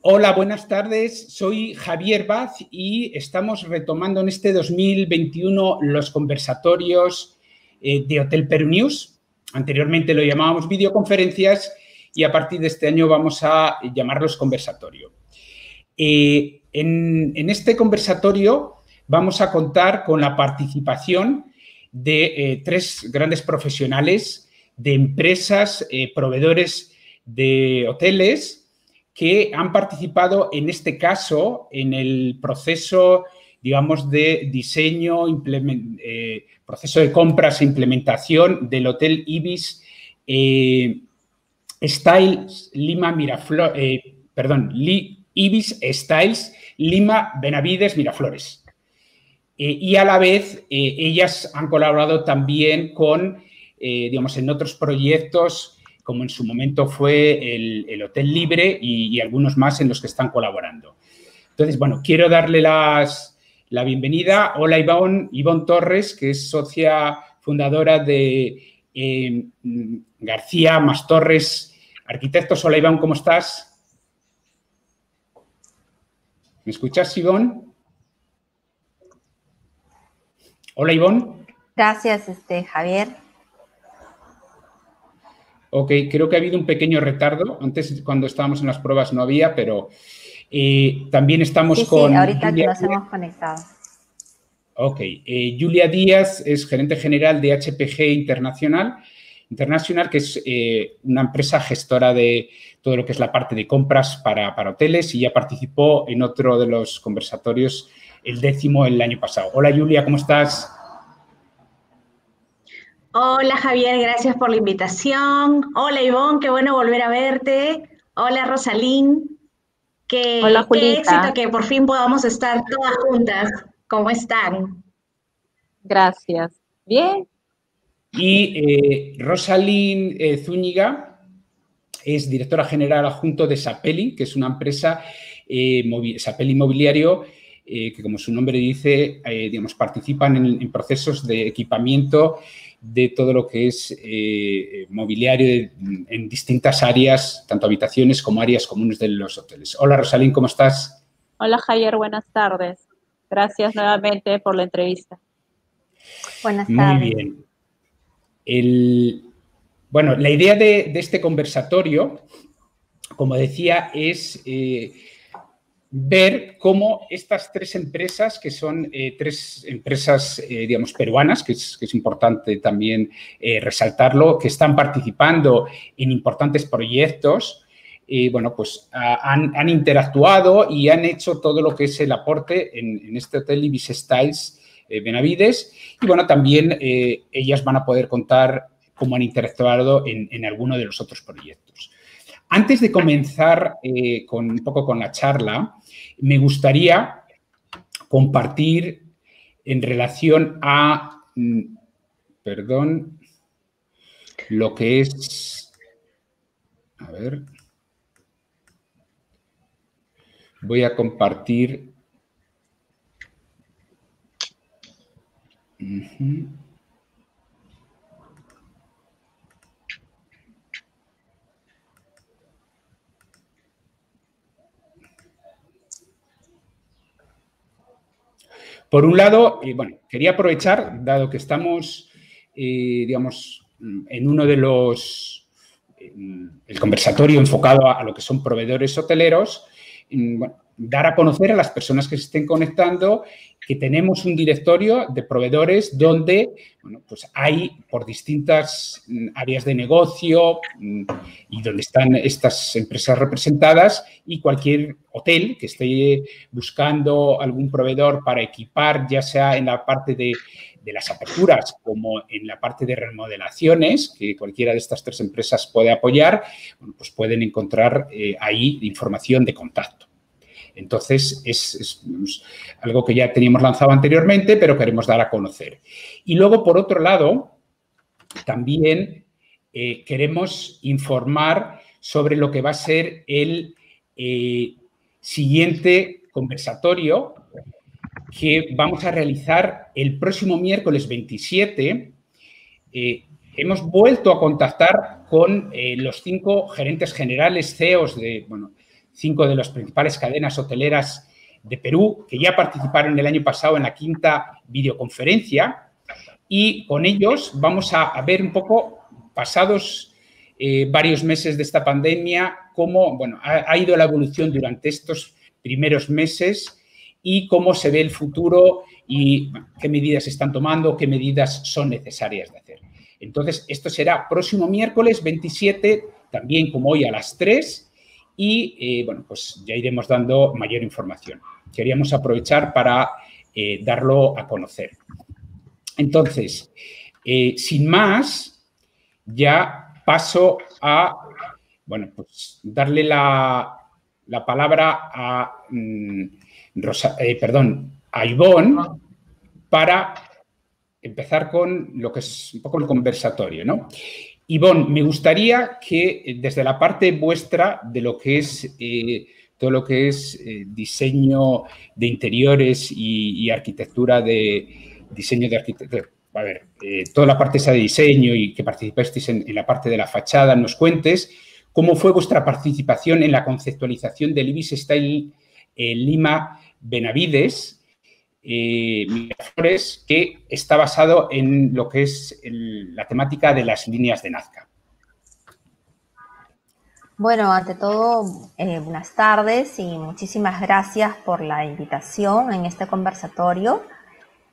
Hola, buenas tardes. Soy Javier Baz y estamos retomando en este 2021 los conversatorios eh, de Hotel Peru News. Anteriormente lo llamábamos videoconferencias y a partir de este año vamos a llamarlos conversatorio. Eh, en, este conversatorio vamos a contar con la participación de eh, tres grandes profesionales de empresas, proveedores de hoteles, que han participado en este caso en el proceso, digamos, de diseño, eh, proceso de compras e implementación del Hotel Ibis eh, Styles Lima Miraflores, eh, perdón, Ibis Styles Lima Benavides Miraflores. y a la vez ellas han colaborado también con, digamos, en otros proyectos como en su momento fue el, Hotel Libre y, algunos más en los que están colaborando. Entonces, bueno, quiero darle las, la bienvenida. Hola, Ivonne, Ivonne Torres, que es socia fundadora de eh, García Más Torres Arquitectos. Hola, Ivonne, ¿cómo estás? ¿Me escuchas, Ivonne? Hola, Ivonne. Gracias, este, Javier. Ok, creo que ha habido un pequeño retardo. Antes, cuando estábamos en las pruebas, no había, pero eh, también estamos con. Sí, ahorita nos hemos conectado. Ok, eh, Julia Díaz es gerente general de HPG Internacional, Internacional, que es eh, una empresa gestora de todo lo que es la parte de compras para, para hoteles y ya participó en otro de los conversatorios, el décimo el año pasado. Hola Julia, ¿cómo estás? Hola Javier, gracias por la invitación. Hola Ivonne, qué bueno volver a verte. Hola Rosalín, qué, Hola, qué éxito que por fin podamos estar todas juntas. ¿Cómo están? Gracias. Bien. Y eh, Rosalín eh, Zúñiga es directora general adjunto de Sapeli, que es una empresa, eh, Sapeli Inmobiliario, eh, que como su nombre dice, digamos, participan en procesos de equipamiento de todo lo que es eh, mobiliario en distintas áreas, tanto habitaciones como áreas comunes de los hoteles. Hola Rosalín, ¿cómo estás? Hola Javier, buenas tardes. Gracias nuevamente por la entrevista. Buenas tardes. Muy bien. El, bueno, la idea de, este conversatorio, como decía, es eh, ver cómo estas tres empresas, que son eh, tres empresas, eh, digamos, peruanas, que es, importante también eh, resaltarlo, que están participando en importantes proyectos, bueno, pues han, interactuado y han hecho todo lo que es el aporte en, este hotel Ibis Styles Benavides. Y bueno, también ellas van a poder contar cómo han interactuado en, en alguno de los otros proyectos. Antes de comenzar con, un poco con la charla, me gustaría compartir en relación a, mm, perdón, lo que es, a ver, voy a compartir. Por un lado, eh, bueno, quería aprovechar, dado que estamos, eh, digamos, en uno de los, el conversatorio enfocado a, lo que son proveedores hoteleros, bueno, dar a conocer a las personas que se estén conectando que tenemos un directorio de proveedores donde pues hay por distintas mm, áreas de negocio mm, y donde están estas empresas representadas y cualquier hotel que esté buscando algún proveedor para equipar, ya sea en la parte de, las aperturas como en la parte de remodelaciones, que cualquiera de estas tres empresas puede apoyar, pues pueden encontrar eh, ahí información de contacto. Entonces, es, algo que ya teníamos lanzado anteriormente, pero queremos dar a conocer. Y luego, por otro lado, también eh, queremos informar sobre lo que va a ser el eh, siguiente conversatorio que vamos a realizar el próximo miércoles 27. Eh, hemos vuelto a contactar con los cinco gerentes generales CEOs de, bueno, cinco de las principales cadenas hoteleras de Perú, que ya participaron el año pasado en la quinta videoconferencia. Y con ellos vamos a, ver un poco, pasados eh, varios meses de esta pandemia, cómo bueno, ha, ido la evolución durante estos primeros meses y cómo se ve el futuro y qué medidas están tomando, qué medidas son necesarias de hacer. Entonces, esto será próximo miércoles 27, también como hoy a las 3, y eh, bueno, pues ya iremos dando mayor información. Queríamos aprovechar para eh, darlo a conocer. Entonces, eh, sin más, ya paso a, bueno, pues darle la, palabra a, mm, perdón, a Ivonne para empezar con lo que es un poco el conversatorio, ¿no? Ivonne, me gustaría que eh, desde la parte vuestra de lo que es eh, todo lo que es eh, diseño de interiores y, arquitectura de diseño de arquitectura, a ver, toda la parte esa de diseño y que participasteis en, la parte de la fachada, nos cuentes cómo fue vuestra participación en la conceptualización del Ibis Style Lima Benavides, eh, Miraflores, que está basado en lo que es la temática de las líneas de Nazca. Bueno, ante todo, eh, buenas tardes y muchísimas gracias por la invitación en este conversatorio.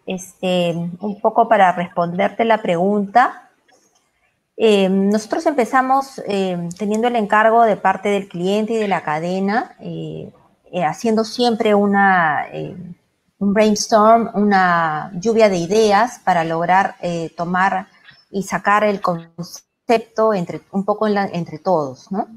Este, un poco para responderte la pregunta, eh, nosotros empezamos eh, teniendo el encargo de parte del cliente y de la cadena, haciendo siempre una un brainstorm, una lluvia de ideas para lograr eh, tomar y sacar el concepto entre, un poco entre todos, ¿no?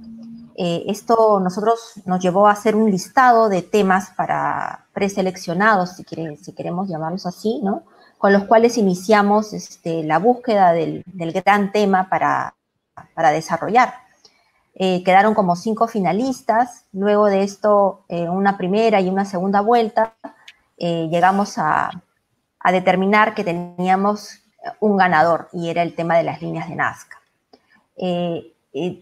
Eh, esto nosotros nos llevó a hacer un listado de temas para preseleccionados, si, si queremos llamarlos así, ¿no? Con los cuales iniciamos este, la búsqueda del, gran tema para, para desarrollar. Eh, quedaron como cinco finalistas, luego de esto una primera y una segunda vuelta, eh, llegamos a, determinar que teníamos un ganador y era el tema de las líneas de Nazca. Eh,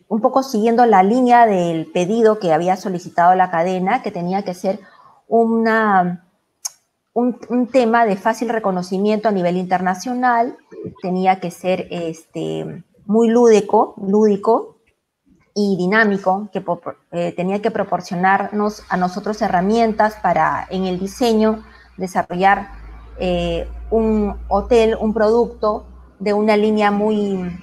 un poco siguiendo la línea del pedido que había solicitado la cadena, que tenía que ser una, un, tema de fácil reconocimiento a nivel internacional, tenía que ser este, muy lúdico, lúdico y dinámico, que eh, tenía que proporcionarnos a nosotros herramientas para en el diseño desarrollar eh, un hotel, un producto de una línea muy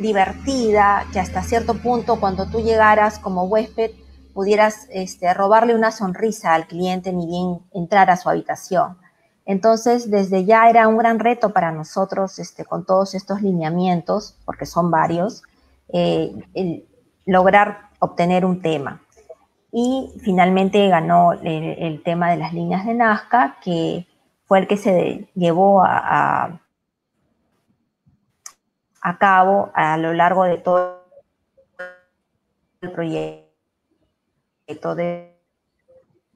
divertida, que hasta cierto punto cuando tú llegaras como huésped pudieras este, robarle una sonrisa al cliente ni bien entrar a su habitación. Entonces, desde ya era un gran reto para nosotros, este, con todos estos lineamientos, porque son varios, eh, lograr obtener un tema. Y finalmente ganó el, tema de las líneas de Nazca, que fue el que se llevó a, a, cabo a lo largo de todo el proyecto, desde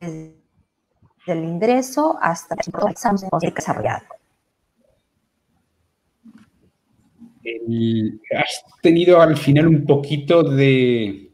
el ingreso hasta el. Has tenido al final un poquito de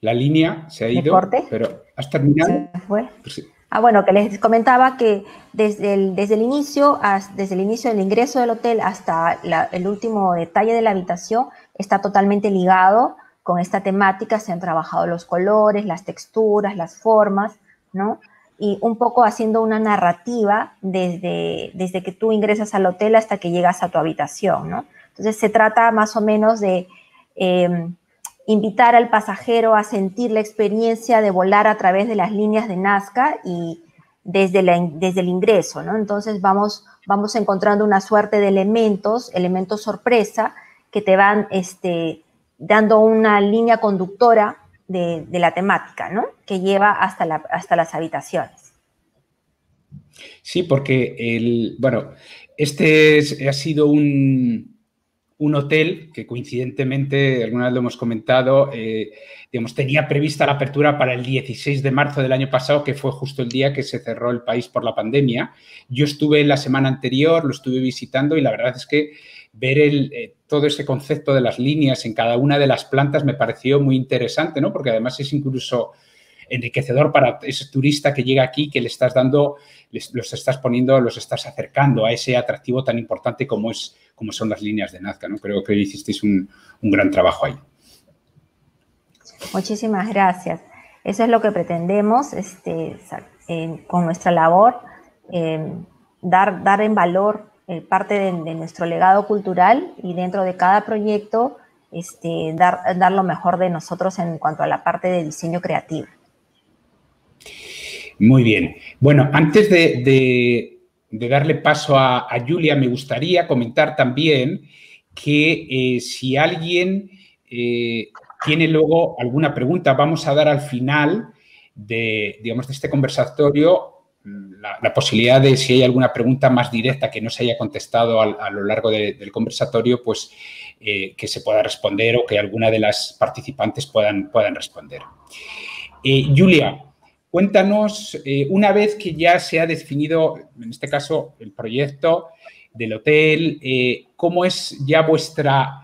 la línea, se ha ido, pero has terminado. fue. Pues ah, bueno, que les comentaba que desde el, desde el inicio, desde el inicio del ingreso del hotel hasta el último detalle de la habitación está totalmente ligado con esta temática. Se han trabajado los colores, las texturas, las formas, ¿no? Y un poco haciendo una narrativa desde, desde que tú ingresas al hotel hasta que llegas a tu habitación, ¿no? Entonces se trata más o menos de em, invitar al pasajero a sentir la experiencia de volar a través de las líneas de Nazca y desde, desde el ingreso, ¿no? Entonces vamos, vamos encontrando una suerte de elementos, elementos sorpresa, que te van este, dando una línea conductora de, la temática, ¿no? Que lleva hasta, la, hasta las habitaciones. Sí, porque el, bueno, este ha sido un, un hotel que coincidentemente, alguna vez lo hemos comentado, eh, digamos, tenía prevista la apertura para el 16 de marzo del año pasado, que fue justo el día que se cerró el país por la pandemia. Yo estuve la semana anterior, lo estuve visitando y la verdad es que ver el, eh, todo ese concepto de las líneas en cada una de las plantas me pareció muy interesante, ¿no? Porque además es incluso enriquecedor para ese turista que llega aquí, que le estás dando, los estás poniendo, los estás acercando a ese atractivo tan importante como, es, como son las líneas de Nazca. ¿no? Creo que hicisteis un, gran trabajo ahí. Muchísimas gracias. Eso es lo que pretendemos este, con nuestra labor, eh, dar, dar en valor eh, parte de, nuestro legado cultural y dentro de cada proyecto este, dar, dar lo mejor de nosotros en cuanto a la parte de diseño creativo. Muy bien. Bueno, antes de, darle paso a, Julia, me gustaría comentar también que eh, si alguien eh, tiene luego alguna pregunta, vamos a dar al final de, digamos, de este conversatorio la, posibilidad de si hay alguna pregunta más directa que no se haya contestado a, lo largo del conversatorio, pues eh, que se pueda responder o que alguna de las participantes puedan, puedan responder. Julia, cuéntanos, eh, una vez que ya se ha definido, en este caso, el proyecto del hotel, cómo es ya vuestra,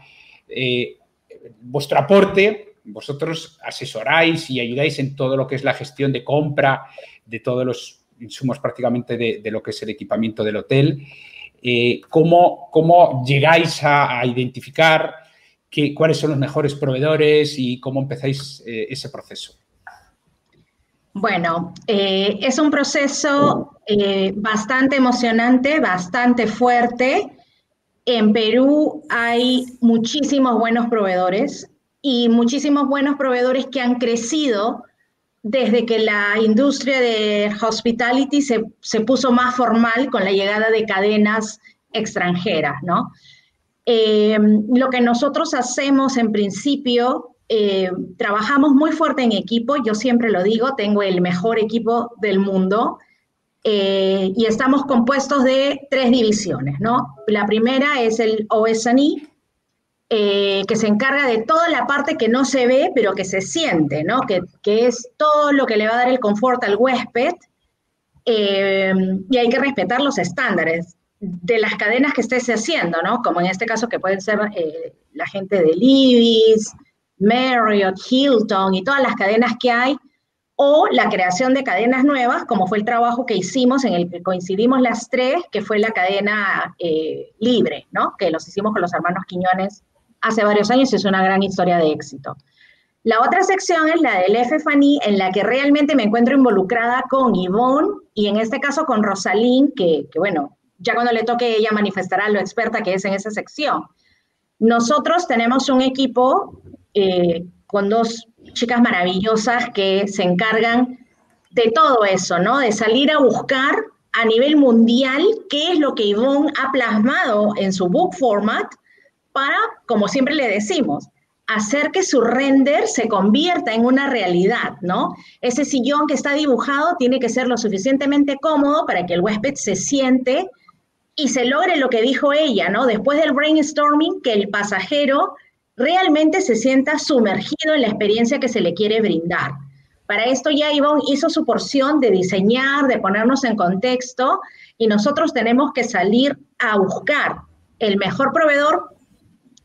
vuestro aporte. Vosotros asesoráis y ayudáis en todo lo que es la gestión de compra de todos los insumos prácticamente de, lo que es el equipamiento del hotel. Eh, ¿cómo, ¿cómo, llegáis a, identificar cuáles son los mejores proveedores y cómo empezáis eh, ese proceso? Bueno, eh, es un proceso bastante emocionante, bastante fuerte. En Perú hay muchísimos buenos proveedores y muchísimos buenos proveedores que han crecido desde que la industria de hospitality se, se, puso más formal con la llegada de cadenas extranjeras, ¿no? Eh, lo que nosotros hacemos en principio, eh, trabajamos muy fuerte en equipo, yo siempre lo digo, tengo el mejor equipo del mundo eh, y estamos compuestos de tres divisiones, ¿no? La primera es el OSNI, eh, que se encarga de toda la parte que no se ve, pero que se siente, ¿no? Que, es todo lo que le va a dar el confort al huésped. Eh, y hay que respetar los estándares de las cadenas que estés haciendo, ¿no? Como en este caso que pueden ser la gente de Libis, Marriott, Hilton y todas las cadenas que hay, o la creación de cadenas nuevas, como fue el trabajo que hicimos en el que coincidimos las tres, que fue la cadena libre, ¿no? Que los hicimos con los hermanos Quiñones hace varios años y es una gran historia de éxito. La otra sección es la del FFANI, en la que realmente me encuentro involucrada con Yvonne y en este caso con Rosalín, que, bueno, ya cuando le toque ella manifestará lo experta que es en esa sección. Nosotros tenemos un equipo eh, con dos chicas maravillosas que se encargan de todo eso, ¿no? De salir a buscar a nivel mundial qué es lo que Yvonne ha plasmado en su book format para, como siempre le decimos, hacer que su render se convierta en una realidad, ¿no? Ese sillón que está dibujado tiene que ser lo suficientemente cómodo para que el huésped se siente y se logre lo que dijo ella, ¿no? Después del brainstorming, que el pasajero realmente se sienta sumergido en la experiencia que se le quiere brindar. Para esto ya Ivonne hizo su porción de diseñar, de ponernos en contexto, y nosotros tenemos que salir a buscar el mejor proveedor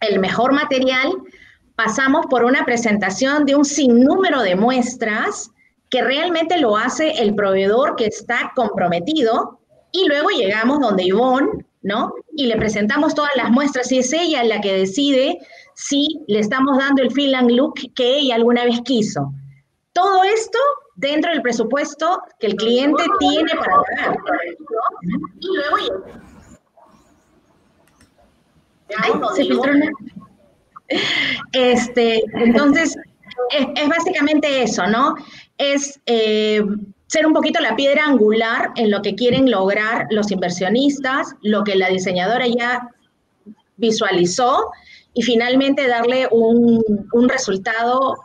el mejor material, pasamos por una presentación de un sinnúmero de muestras que realmente lo hace el proveedor que está comprometido y luego llegamos donde Ivonne, ¿no? Y le presentamos todas las muestras y es ella la que decide si le estamos dando el feel and look que ella alguna vez quiso. Todo esto dentro del presupuesto que el cliente tiene para pagar. Y luego se filtró Este, entonces, es, básicamente eso, ¿no? Es eh, ser un poquito la piedra angular en lo que quieren lograr los inversionistas, lo que la diseñadora ya visualizó y finalmente darle un, resultado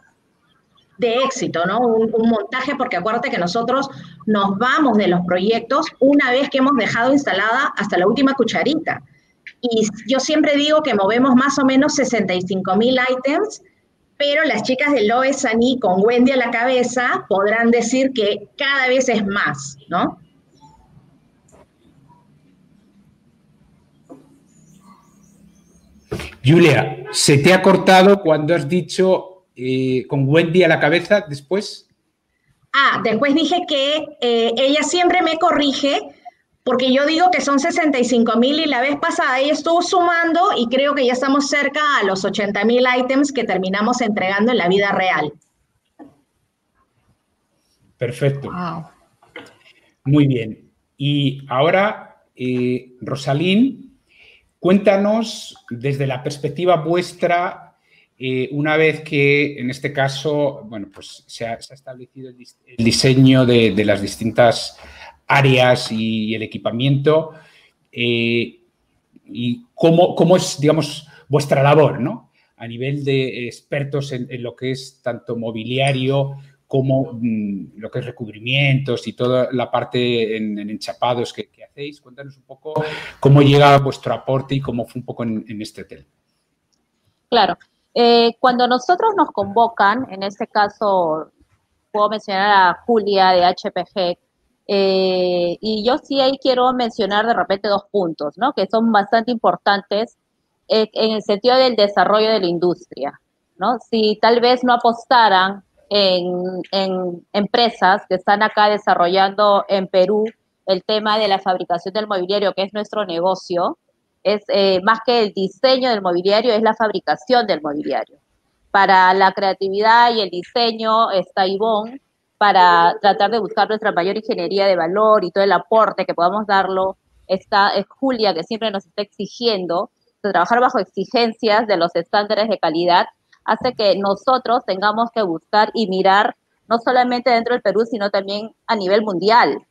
de éxito, ¿no? Un, un, montaje, porque acuérdate que nosotros nos vamos de los proyectos una vez que hemos dejado instalada hasta la última cucharita. Y yo siempre digo que movemos más o menos 65 mil items, pero las chicas de Lois Sani con Wendy a la cabeza podrán decir que cada vez es más, ¿no? Julia, ¿se te ha cortado cuando has dicho eh, con Wendy a la cabeza después? Ah, después dije que eh, ella siempre me corrige porque yo digo que son 65 mil y la vez pasada ella estuvo sumando y creo que ya estamos cerca a los 80 mil ítems que terminamos entregando en la vida real. Perfecto. Muy bien. Y ahora, eh, Rosalín, cuéntanos desde la perspectiva vuestra eh, una vez que, en este caso, bueno, pues se ha, establecido el, diseño de, las distintas áreas y, el equipamiento, eh, y cómo, es, digamos, vuestra labor, ¿no? A nivel de expertos en, lo que es tanto mobiliario como mm, lo que es recubrimientos y toda la parte en, enchapados que, hacéis. Cuéntanos un poco cómo llega vuestro aporte y cómo fue un poco en, en este hotel. Claro, eh, cuando nosotros nos convocan, en este caso puedo mencionar a Julia de HPG, eh, y yo sí ahí quiero mencionar de repente dos puntos, ¿no? Que son bastante importantes eh, en el sentido del desarrollo de la industria, ¿no? Si tal vez no apostaran en, en empresas que están acá desarrollando en Perú el tema de la fabricación del mobiliario, que es nuestro negocio, es eh, más que el diseño del mobiliario, es la fabricación del mobiliario. Para la creatividad y el diseño está Ivonne, para tratar de buscar nuestra mayor ingeniería de valor y todo el aporte que podamos darlo. Está es Julia, que siempre nos está exigiendo, trabajar bajo exigencias de los estándares de calidad, hace que nosotros tengamos que buscar y mirar no solamente dentro del Perú, sino también a nivel mundial.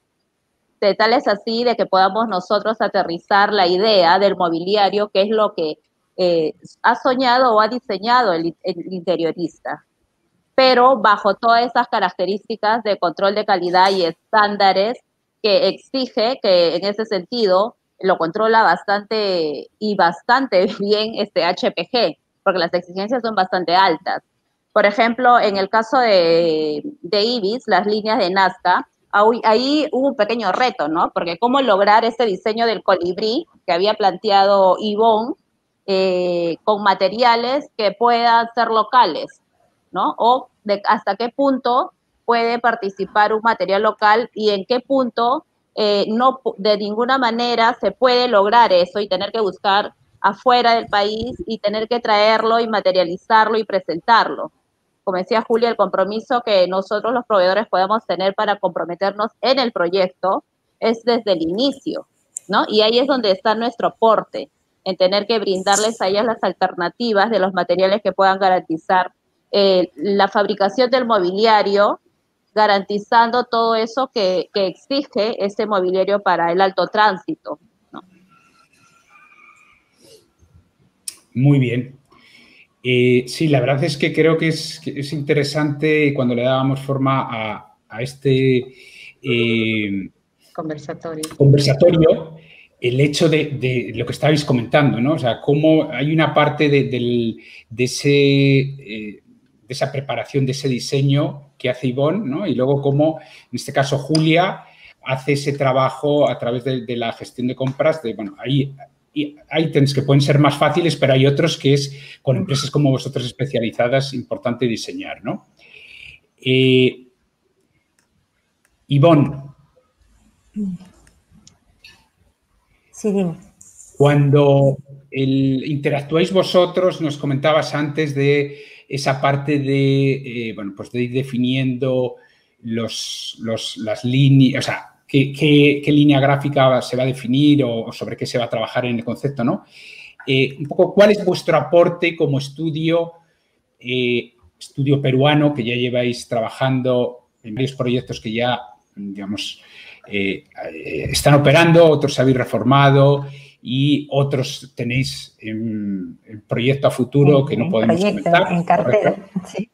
De tal es así de que podamos nosotros aterrizar la idea del mobiliario, que es lo que eh, ha soñado o ha diseñado el, interiorista, pero bajo todas esas características de control de calidad y estándares que exige que en ese sentido lo controla bastante y bastante bien este HPG, porque las exigencias son bastante altas. Por ejemplo, en el caso de, de IBIS, las líneas de Nazca, ahí hubo un pequeño reto, ¿no? Porque cómo lograr ese diseño del colibrí que había planteado Yvonne eh, con materiales que puedan ser locales, ¿no? O hasta qué punto puede participar un material local y en qué punto eh, no de ninguna manera se puede lograr eso y tener que buscar afuera del país y tener que traerlo y materializarlo y presentarlo como decía Julia, el compromiso que nosotros los proveedores podemos tener para comprometernos en el proyecto es desde el inicio, ¿no? Y ahí es donde está nuestro aporte, en tener que brindarles a ellas las alternativas de los materiales que puedan garantizar eh, la fabricación del mobiliario, garantizando todo eso que, exige ese mobiliario para el alto tránsito. Muy bien. Eh, sí, la verdad es que creo que es, interesante cuando le dábamos forma a, este eh, conversatorio. conversatorio el hecho de, lo que estabais comentando, ¿no? O sea, cómo hay una parte de, ese, eh, de esa preparación, de ese diseño que hace Ivonne, ¿no? Y luego cómo, en este caso, Julia hace ese trabajo a través de, la gestión de compras, de, bueno, ahí ítems que pueden ser más fáciles, pero hay otros que es con empresas como vosotros especializadas importante diseñar, ¿no? Eh, Ivonne. Sí, dime. Cuando interactuáis vosotros, nos comentabas antes de esa parte de, eh, bueno, pues de ir definiendo los, las líneas, o sea, qué, línea gráfica se va a definir o, sobre qué se va a trabajar en el concepto, ¿no? Eh, un poco, ¿cuál es vuestro aporte como estudio, eh, estudio peruano, que ya lleváis trabajando en varios proyectos que ya, digamos, eh, están operando, otros habéis reformado y otros tenéis en, proyecto a futuro que no podemos comentar. En cartera, sí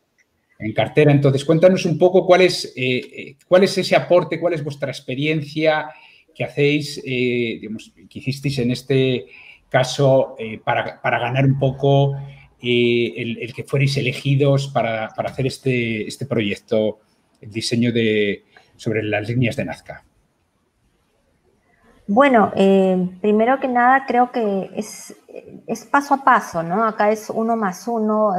en cartera. Entonces, cuéntanos un poco cuál es, eh, eh, cuál es ese aporte, cuál es vuestra experiencia que hacéis, eh, digamos, que hicisteis en este caso para, ganar un poco el, que fuerais elegidos para, hacer este, este proyecto, el diseño de, sobre las líneas de Nazca. Bueno, primero que nada creo que es, es, paso a paso, ¿no? Acá es uno más uno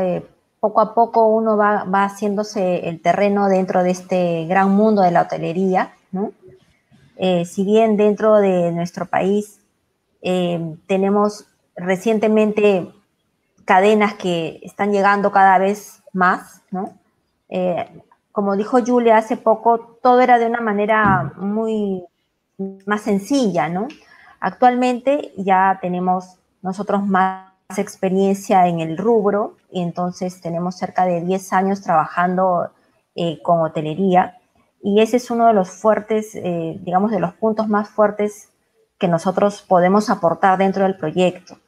poco a poco uno va, va, haciéndose el terreno dentro de este gran mundo de la hotelería, ¿no? Eh, si bien dentro de nuestro país eh, tenemos recientemente cadenas que están llegando cada vez más, ¿no? Eh, como dijo Julia hace poco, todo era de una manera muy más sencilla, ¿no? Actualmente ya tenemos nosotros más experiencia en el rubro entonces tenemos cerca de 10 años trabajando con hotelería y ese es uno de los fuertes, eh, digamos, de los puntos más fuertes que nosotros podemos aportar dentro del proyecto.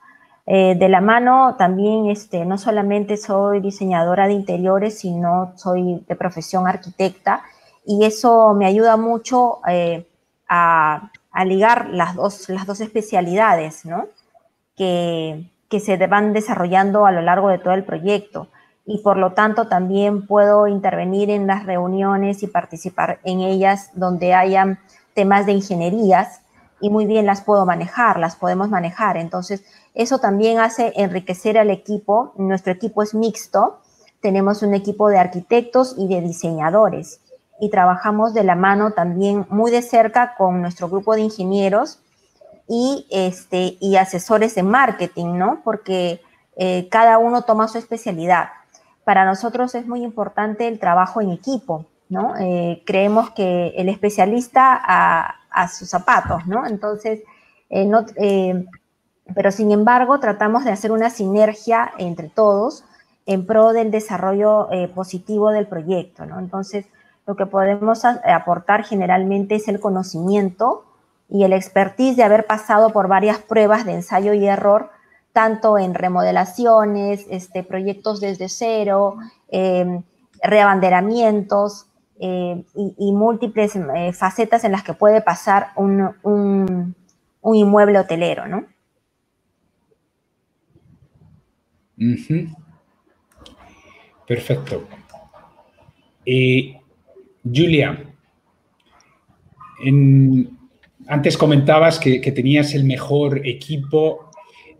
Eh, de la mano también, este, no solamente soy diseñadora de interiores, sino soy de profesión arquitecta y eso me ayuda mucho eh, a, a, ligar las dos, las dos especialidades ¿no? que, que se van desarrollando a lo largo de todo el proyecto y por lo tanto también puedo intervenir en las reuniones y participar en ellas donde hayan temas de ingenierías y muy bien las puedo manejar, las podemos manejar. Entonces, eso también hace enriquecer al equipo. Nuestro equipo es mixto, tenemos un equipo de arquitectos y de diseñadores y trabajamos de la mano también muy de cerca con nuestro grupo de ingenieros y, este, y asesores de marketing, ¿no? Porque eh, cada uno toma su especialidad para nosotros es muy importante el trabajo en equipo, ¿no? Eh, creemos que el especialista a, sus zapatos, ¿no? Entonces, eh, no, pero sin embargo, tratamos de hacer una sinergia entre todos en pro del desarrollo positivo del proyecto, ¿no? Entonces, lo que podemos aportar generalmente es el conocimiento y el expertise de haber pasado por varias pruebas de ensayo y error tanto en remodelaciones, este, proyectos desde cero, em, reabanderamientos em, y, múltiples eh, facetas en las que puede pasar un, inmueble hotelero, ¿no? Perfecto. Julia, antes comentabas que, tenías el mejor equipo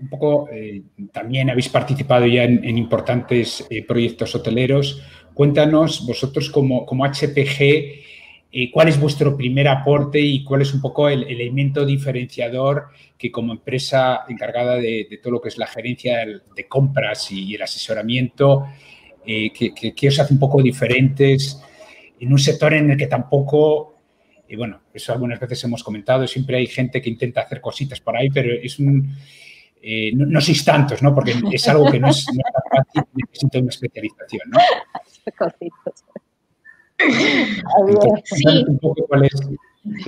un poco, eh, también habéis participado ya en, importantes eh, proyectos hoteleros. Cuéntanos vosotros como, como HPG, eh, cuál es vuestro primer aporte y cuál es un poco el, elemento diferenciador que como empresa encargada de, todo lo que es la gerencia de compras y, el asesoramiento, que, os hace un poco diferentes en un sector en el que tampoco y bueno, eso algunas veces hemos comentado, siempre hay gente que intenta hacer cositas por ahí, pero es un, eh, no, sois tantos, ¿no? Porque es algo que no es, no tan fácil, necesita una especialización, ¿no? sí.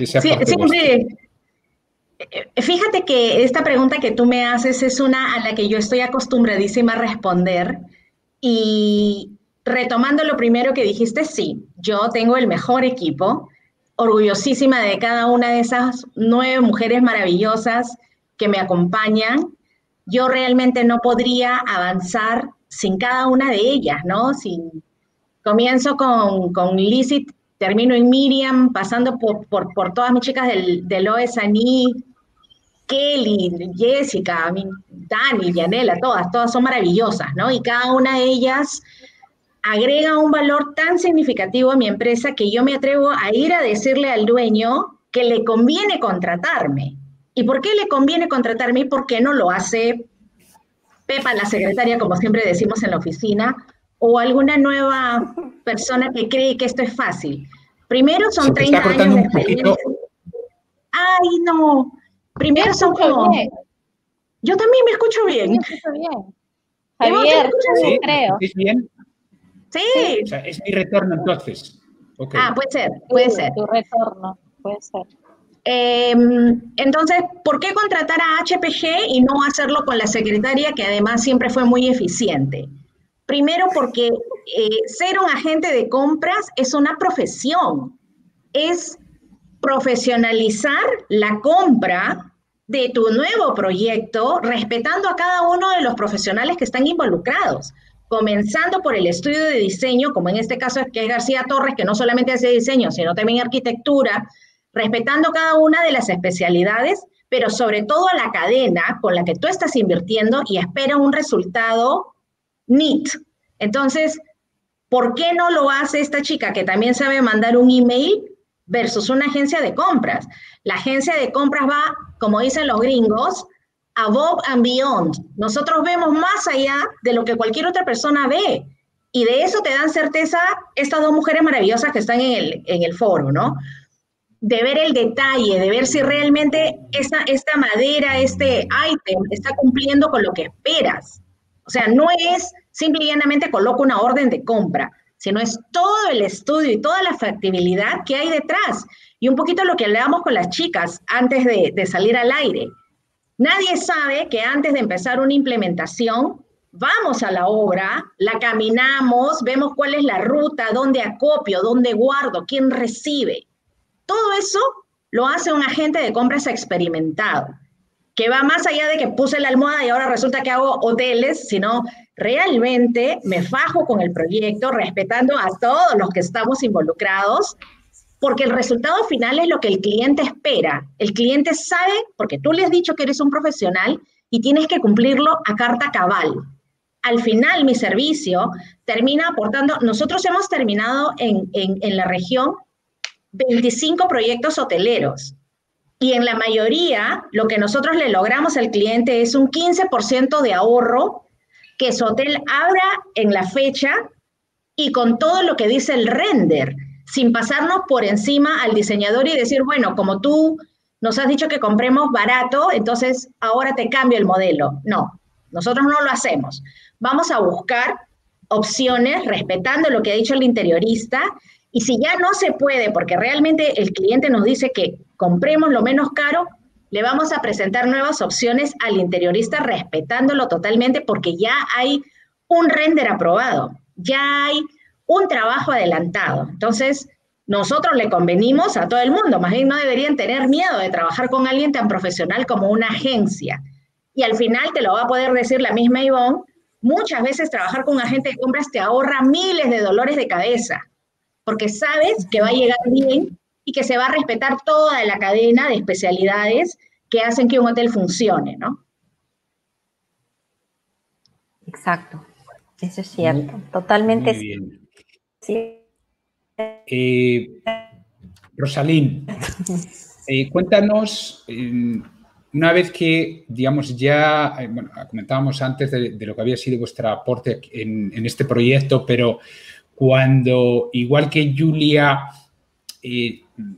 siempre, eh, fíjate que esta pregunta que tú me haces es una a la que yo estoy acostumbradísima a responder y retomando lo primero que dijiste, sí, yo tengo el mejor equipo, orgullosísima de cada una de esas nueve mujeres maravillosas que me acompañan yo realmente no podría avanzar sin cada una de ellas, ¿no? Sin, comienzo con, con Lizzie, termino en Miriam, pasando por, por, todas mis chicas del, del OESANI, Kelly, Jessica, Dani, Yanela, todas, todas son maravillosas, ¿no? Y cada una de ellas agrega un valor tan significativo a mi empresa que yo me atrevo a ir a decirle al dueño que le conviene contratarme. ¿Y por qué le conviene contratarme y por qué no lo hace Pepa, la secretaria, como siempre decimos en la oficina, o alguna nueva persona que cree que esto es fácil? Primero son 30 años de experiencia. Ay, no. Primero son como... Yo también me escucho bien. me escucho bien. Javier, sí, creo. ¿Es bien? Sí. O sea, es mi retorno entonces. Ah, puede ser, puede ser. Tu retorno, puede ser. Em, entonces, ¿por qué contratar a HPG y no hacerlo con la secretaria, que además siempre fue muy eficiente? Primero, porque eh, ser un agente de compras es una profesión, es profesionalizar la compra de tu nuevo proyecto, respetando a cada uno de los profesionales que están involucrados, comenzando por el estudio de diseño, como en este caso es que es García Torres, que no solamente hace diseño, sino también arquitectura, respetando cada una de las especialidades, pero sobre todo a la cadena con la que tú estás invirtiendo y espera un resultado neat, Entonces, ¿por qué no lo hace esta chica que también sabe mandar un email versus una agencia de compras? La agencia de compras va, como dicen los gringos, above and beyond. Nosotros vemos más allá de lo que cualquier otra persona ve. Y de eso te dan certeza estas dos mujeres maravillosas que están en el, en el foro, ¿no? De ver el detalle, de ver si realmente esta, esta madera, este ítem está cumpliendo con lo que esperas. O sea, no es simple y llanamente coloco una orden de compra, sino es todo el estudio y toda la factibilidad que hay detrás. Y un poquito lo que hablábamos con las chicas antes de salir al aire. Nadie sabe que antes de empezar una implementación, vamos a la obra, la caminamos, vemos cuál es la ruta, dónde acopio, dónde guardo, quién recibe. Todo eso lo hace un agente de compras experimentado, que va más allá de que puse la almohada y ahora resulta que hago hoteles, sino realmente me fajo con el proyecto, respetando a todos los que estamos involucrados porque el resultado final es lo que el cliente espera. El cliente sabe, porque tú le has dicho que eres un profesional y tienes que cumplirlo a carta cabal. Al final, mi servicio termina aportando, nosotros hemos terminado en, la región 25 proyectos hoteleros y en la mayoría lo que nosotros le logramos al cliente es un 15% de ahorro que su hotel abra en la fecha y con todo lo que dice el render sin pasarnos por encima al diseñador y decir, bueno, como tú nos has dicho que compremos barato, entonces ahora te cambio el modelo. No, nosotros no lo hacemos. Vamos a buscar opciones respetando lo que ha dicho el interiorista y si ya no se puede, porque realmente el cliente nos dice que compremos lo menos caro, le vamos a presentar nuevas opciones al interiorista respetándolo totalmente porque ya hay un render aprobado, ya hay un trabajo adelantado. Entonces, nosotros le convenimos a todo el mundo, más bien no deberían tener miedo de trabajar con alguien tan profesional como una agencia. Y al final te lo va a poder decir la misma Ivonne, muchas veces trabajar con un agente de compras te ahorra miles de dolores de cabeza, porque sabes que va a llegar bien y que se va a respetar toda la cadena de especialidades que hacen que un hotel funcione, ¿no? Exacto, eso es cierto, totalmente. Eh, Rosalín, eh, cuéntanos, una vez que, digamos, ya, eh, bueno, comentábamos antes de, lo que había sido vuestro aporte en, este proyecto, pero cuando, igual que Julia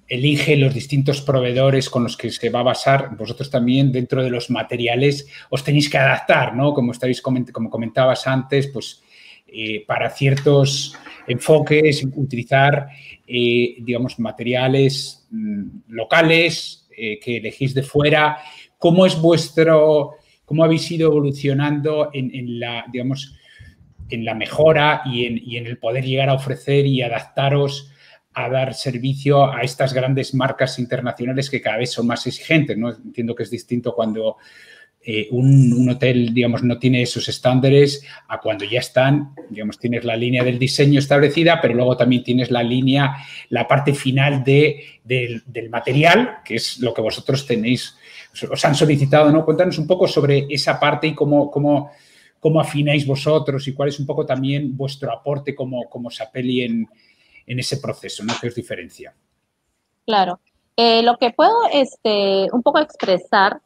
elige los distintos proveedores con los que se va a basar, vosotros también dentro de los materiales os tenéis que adaptar, ¿no? Como, estáis, como comentabas antes, pues para ciertos enfoques, utilizar, eh, digamos, materiales mm, locales eh, que elegís de fuera. ¿Cómo es vuestro, cómo habéis ido evolucionando en, la, digamos, en la mejora y en, el poder llegar a ofrecer y adaptaros a dar servicio a estas grandes marcas internacionales que cada vez son más exigentes. ¿no? Entiendo que es distinto cuando eh, un, hotel, digamos, no tiene esos estándares a cuando ya están, digamos, tienes la línea del diseño establecida, pero luego también tienes la línea, la parte final de, del material, que es lo que vosotros tenéis, os han solicitado, ¿no? Cuéntanos un poco sobre esa parte y cómo, cómo, cómo afináis vosotros y cuál es un poco también vuestro aporte como, como Sapeli en, en ese proceso, ¿no? ¿Qué os diferencia? Claro. Eh, lo que puedo este, un poco expresar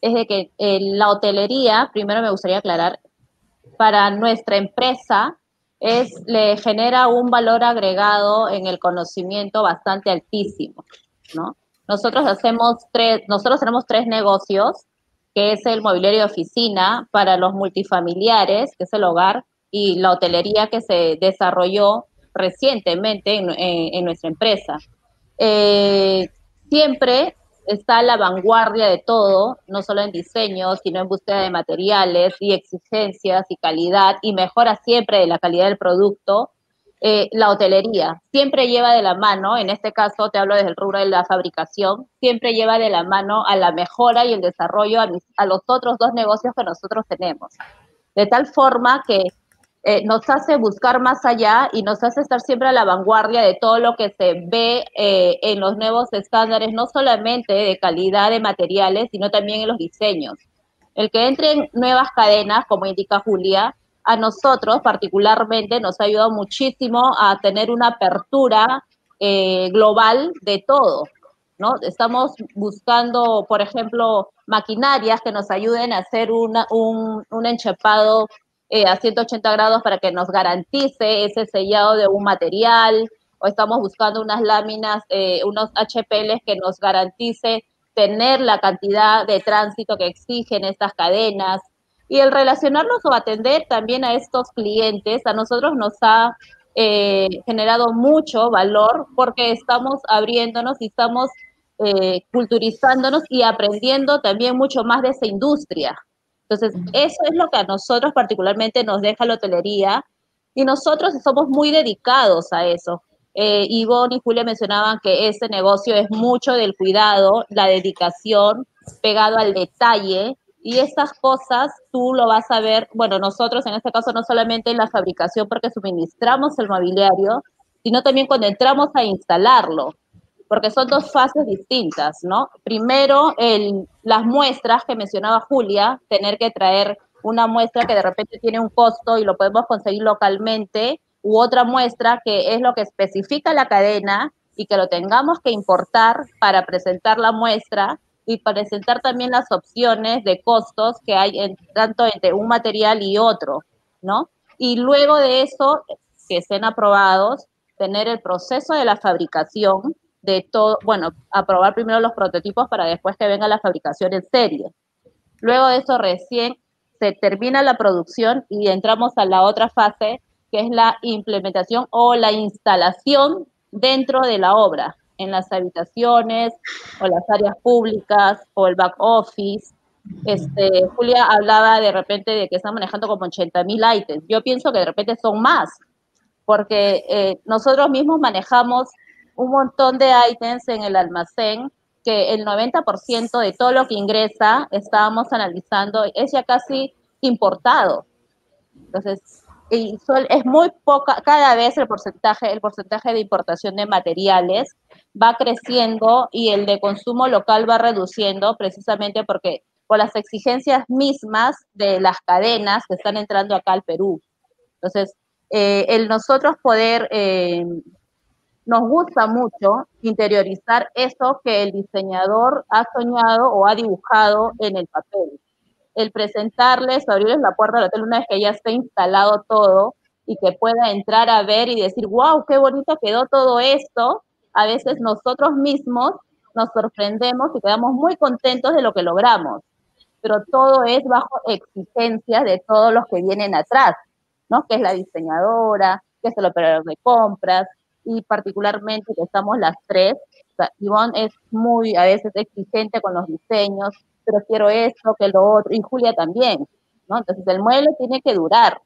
es de que eh, la hotelería, primero me gustaría aclarar, para nuestra empresa es, le genera un valor agregado en el conocimiento bastante altísimo, ¿no? Nosotros hacemos tres, nosotros tenemos tres negocios, que es el mobiliario de oficina para los multifamiliares, que es el hogar, y la hotelería que se desarrolló recientemente en, nuestra empresa. Eh, siempre está a la vanguardia de todo, no solo en diseño, sino en búsqueda de materiales y exigencias y calidad, y mejora siempre de la calidad del producto. Eh, la hotelería siempre lleva de la mano, en este caso te hablo desde el rubro de la fabricación, siempre lleva de la mano a la mejora y el desarrollo a los otros dos negocios que nosotros tenemos. De tal forma que eh, nos hace buscar más allá y nos hace estar siempre a la vanguardia de todo lo que se ve eh, en los nuevos estándares, no solamente de calidad de materiales, sino también en los diseños. El que entre en nuevas cadenas, como indica Julia, a nosotros particularmente nos ha ayudado muchísimo a tener una apertura eh, global de todo, ¿no? Estamos buscando, por ejemplo, maquinarias que nos ayuden a hacer un, un, enchepado eh, a 180 grados para que nos garantice ese sellado de un material, o estamos buscando unas láminas, eh, unos HPLs que nos garantice tener la cantidad de tránsito que exigen estas cadenas. Y el relacionarnos o atender también a estos clientes, a nosotros nos ha eh, generado mucho valor porque estamos abriéndonos y estamos eh, culturizándonos y aprendiendo también mucho más de esa industria. Entonces, eso es lo que a nosotros particularmente nos deja la hotelería y nosotros somos muy dedicados a eso. Eh, Ivonne y Julia mencionaban que ese negocio es mucho del cuidado, la dedicación, pegado al detalle, y estas cosas tú lo vas a ver, bueno, nosotros en este caso no solamente en la fabricación porque suministramos el mobiliario, sino también cuando entramos a instalarlo, porque son dos fases distintas, ¿no? Primero, el, las muestras que mencionaba Julia, tener que traer una muestra que de repente tiene un costo y lo podemos conseguir localmente, u otra muestra que es lo que especifica la cadena y que lo tengamos que importar para presentar la muestra y presentar también las opciones de costos que hay en, tanto entre un material y otro, ¿no? Y luego de eso, que estén aprobados, tener el proceso de la fabricación de todo, bueno, aprobar primero los prototipos para después que venga la fabricación en serie. Luego de eso recién se termina la producción y entramos a la otra fase, que es la implementación o la instalación dentro de la obra, en las habitaciones o las áreas públicas o el back office. Este, Julia hablaba de repente de que están manejando como 80 mil ítems. Yo pienso que de repente son más, porque eh, nosotros mismos manejamos un montón de ítems en el almacén que el 90% de todo lo que ingresa, estábamos analizando, es ya casi importado. Entonces, y es muy poca, cada vez el porcentaje, el porcentaje de importación de materiales va creciendo y el de consumo local va reduciendo precisamente porque por las exigencias mismas de las cadenas que están entrando acá al Perú. Entonces, eh, el nosotros poder, eh, nos gusta mucho interiorizar eso que el diseñador ha soñado o ha dibujado en el papel el presentarles, abrirles la puerta del hotel una vez que ya esté instalado todo y que pueda entrar a ver y decir, wow, qué bonito quedó todo esto, a veces nosotros mismos nos sorprendemos y quedamos muy contentos de lo que logramos. Pero todo es bajo exigencias de todos los que vienen atrás, ¿no? Que es la diseñadora, que es el operador de compras, y particularmente que estamos las tres. O Ivonne es muy a veces exigente con los diseños, pero quiero esto, que lo otro, y Julia también, ¿no? Entonces el mueble tiene que durar,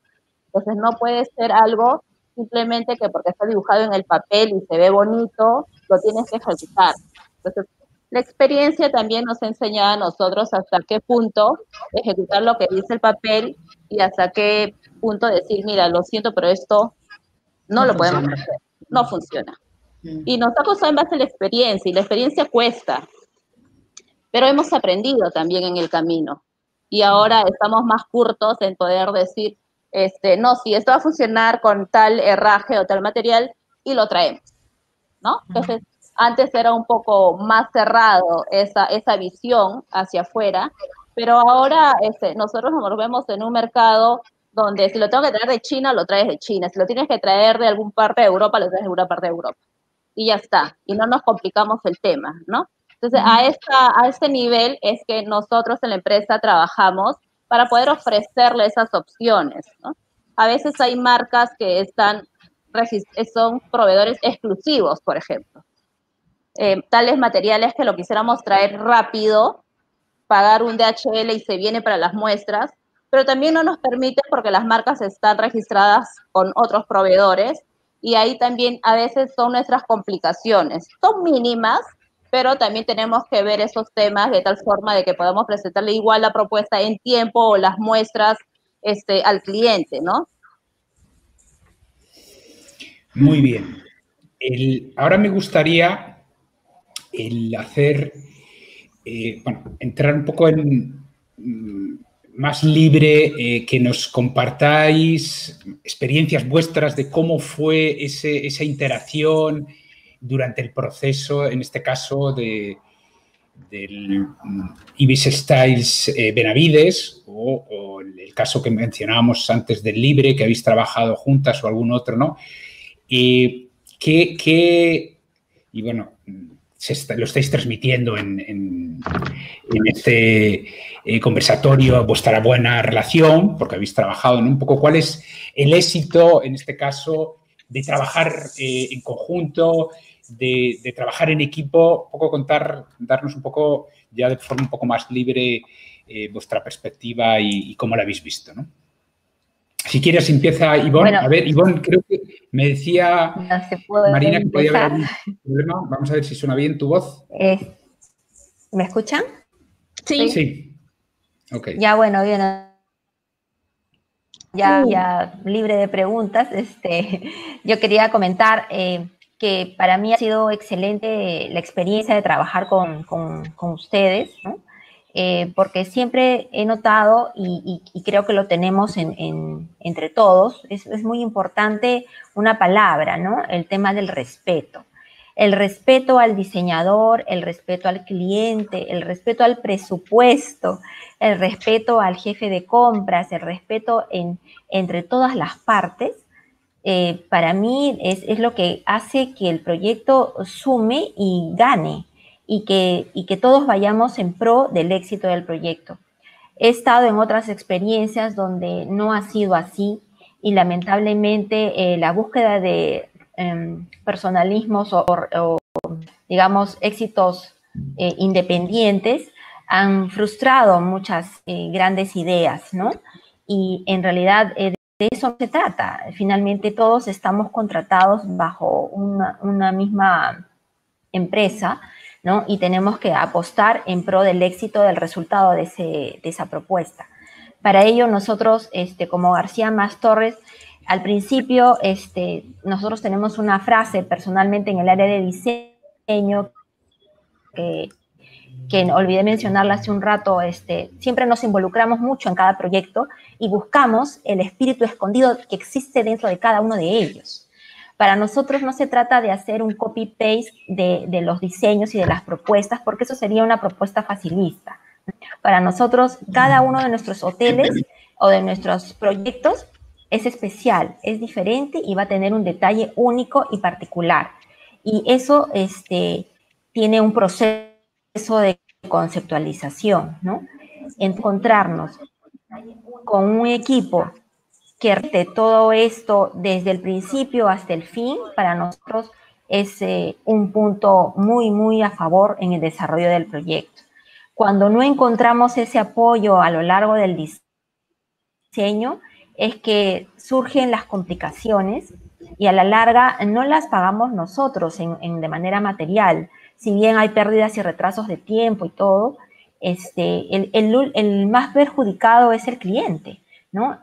entonces no puede ser algo simplemente que porque está dibujado en el papel y se ve bonito, lo tienes que ejecutar. Entonces, la experiencia también nos enseña a nosotros hasta qué punto ejecutar lo que dice el papel y hasta qué punto decir, mira, lo siento, pero esto no, lo podemos hacer, no funciona. Mm. Y nos ha costado en base a la experiencia, y la experiencia cuesta pero hemos aprendido también en el camino. Y ahora estamos más curtos en poder decir, este, no, si esto va a funcionar con tal herraje o tal material, y lo traemos, ¿no? Entonces, antes era un poco más cerrado esa, esa visión hacia afuera, pero ahora este, nosotros nos vemos en un mercado donde si lo tengo que traer de China, lo traes de China. Si lo tienes que traer de alguna parte de Europa, lo traes de alguna parte de Europa. Y ya está. Y no nos complicamos el tema, ¿no? Entonces, a, esta, a este nivel es que nosotros en la empresa trabajamos para poder ofrecerle esas opciones. A veces hay marcas que están, son proveedores exclusivos, por ejemplo. Eh, tales materiales que lo quisiéramos traer rápido, pagar un DHL y se viene para las muestras, pero también no nos permite porque las marcas están registradas con otros proveedores y ahí también a veces son nuestras complicaciones. Son mínimas, pero también tenemos que ver esos temas de tal forma de que podamos presentarle igual la propuesta en tiempo o las muestras este, al cliente, ¿no? Muy bien. ahora me gustaría el hacer, eh, bueno, entrar un poco en, mm, más libre, eh, que nos compartáis experiencias vuestras de cómo fue esa interacción durante el proceso, en este caso de, del Ibis Styles eh, Benavides o, el caso que mencionábamos antes del Libre, que habéis trabajado juntas o algún otro, ¿no? y bueno, lo estáis transmitiendo en, este eh, conversatorio, vuestra buena relación, porque habéis trabajado en un poco cuál es el éxito, en este caso, de trabajar eh, en conjunto, de, trabajar en equipo, un poco contar, darnos un poco, ya de forma un poco más libre, eh, vuestra perspectiva y, y, cómo la habéis visto, ¿no? Si quieres, empieza Ivonne. a ver, Ivonne, creo que me decía Marina que podía haber algún problema. Vamos a ver si suena bien tu voz. ¿Me escuchan? Sí. Sí. Okay. Ya, bueno, bien. Ya, uh. ya libre de preguntas, este, yo quería comentar eh, que para mí ha sido excelente la experiencia de trabajar con, con, con ustedes, ¿no? Eh, porque siempre he notado, y, creo que lo tenemos entre todos, es, muy importante una palabra, ¿no? El tema del respeto. El respeto al diseñador, el respeto al cliente, el respeto al presupuesto, el respeto al jefe de compras, el respeto entre todas las partes, eh, para mí es lo que hace que el proyecto sume y gane y que, y que todos vayamos en pro del éxito del proyecto. He estado en otras experiencias donde no ha sido así y lamentablemente eh, la búsqueda de em, personalismos o, digamos, éxitos eh, independientes han frustrado muchas eh, grandes ideas, ¿no? Y en realidad de eso se trata. Finalmente todos estamos contratados bajo una, una misma empresa y tenemos que apostar en pro del éxito del resultado de, esa propuesta. Para ello, nosotros, este, como García Más Torres, al principio, este, nosotros tenemos una frase personalmente en el área de diseño que, que olvidé mencionarla hace un rato, este, siempre nos involucramos mucho en cada proyecto y buscamos el espíritu escondido que existe dentro de cada uno de ellos. Para nosotros no se trata de hacer un copy-paste de, los diseños y de las propuestas, porque eso sería una propuesta facilista. Para nosotros, cada uno de nuestros hoteles o de nuestros proyectos es especial, es diferente y va a tener un detalle único y particular. Y eso este, tiene un proceso de conceptualización, ¿no? Encontrarnos con un equipo que todo esto desde el principio hasta el fin, para nosotros es eh, un punto muy, muy a favor en el desarrollo del proyecto. Cuando no encontramos ese apoyo a lo largo del diseño, es que surgen las complicaciones y a la larga no las pagamos nosotros en, de manera material. Si bien hay pérdidas y retrasos de tiempo y todo, este, el, el más perjudicado es el cliente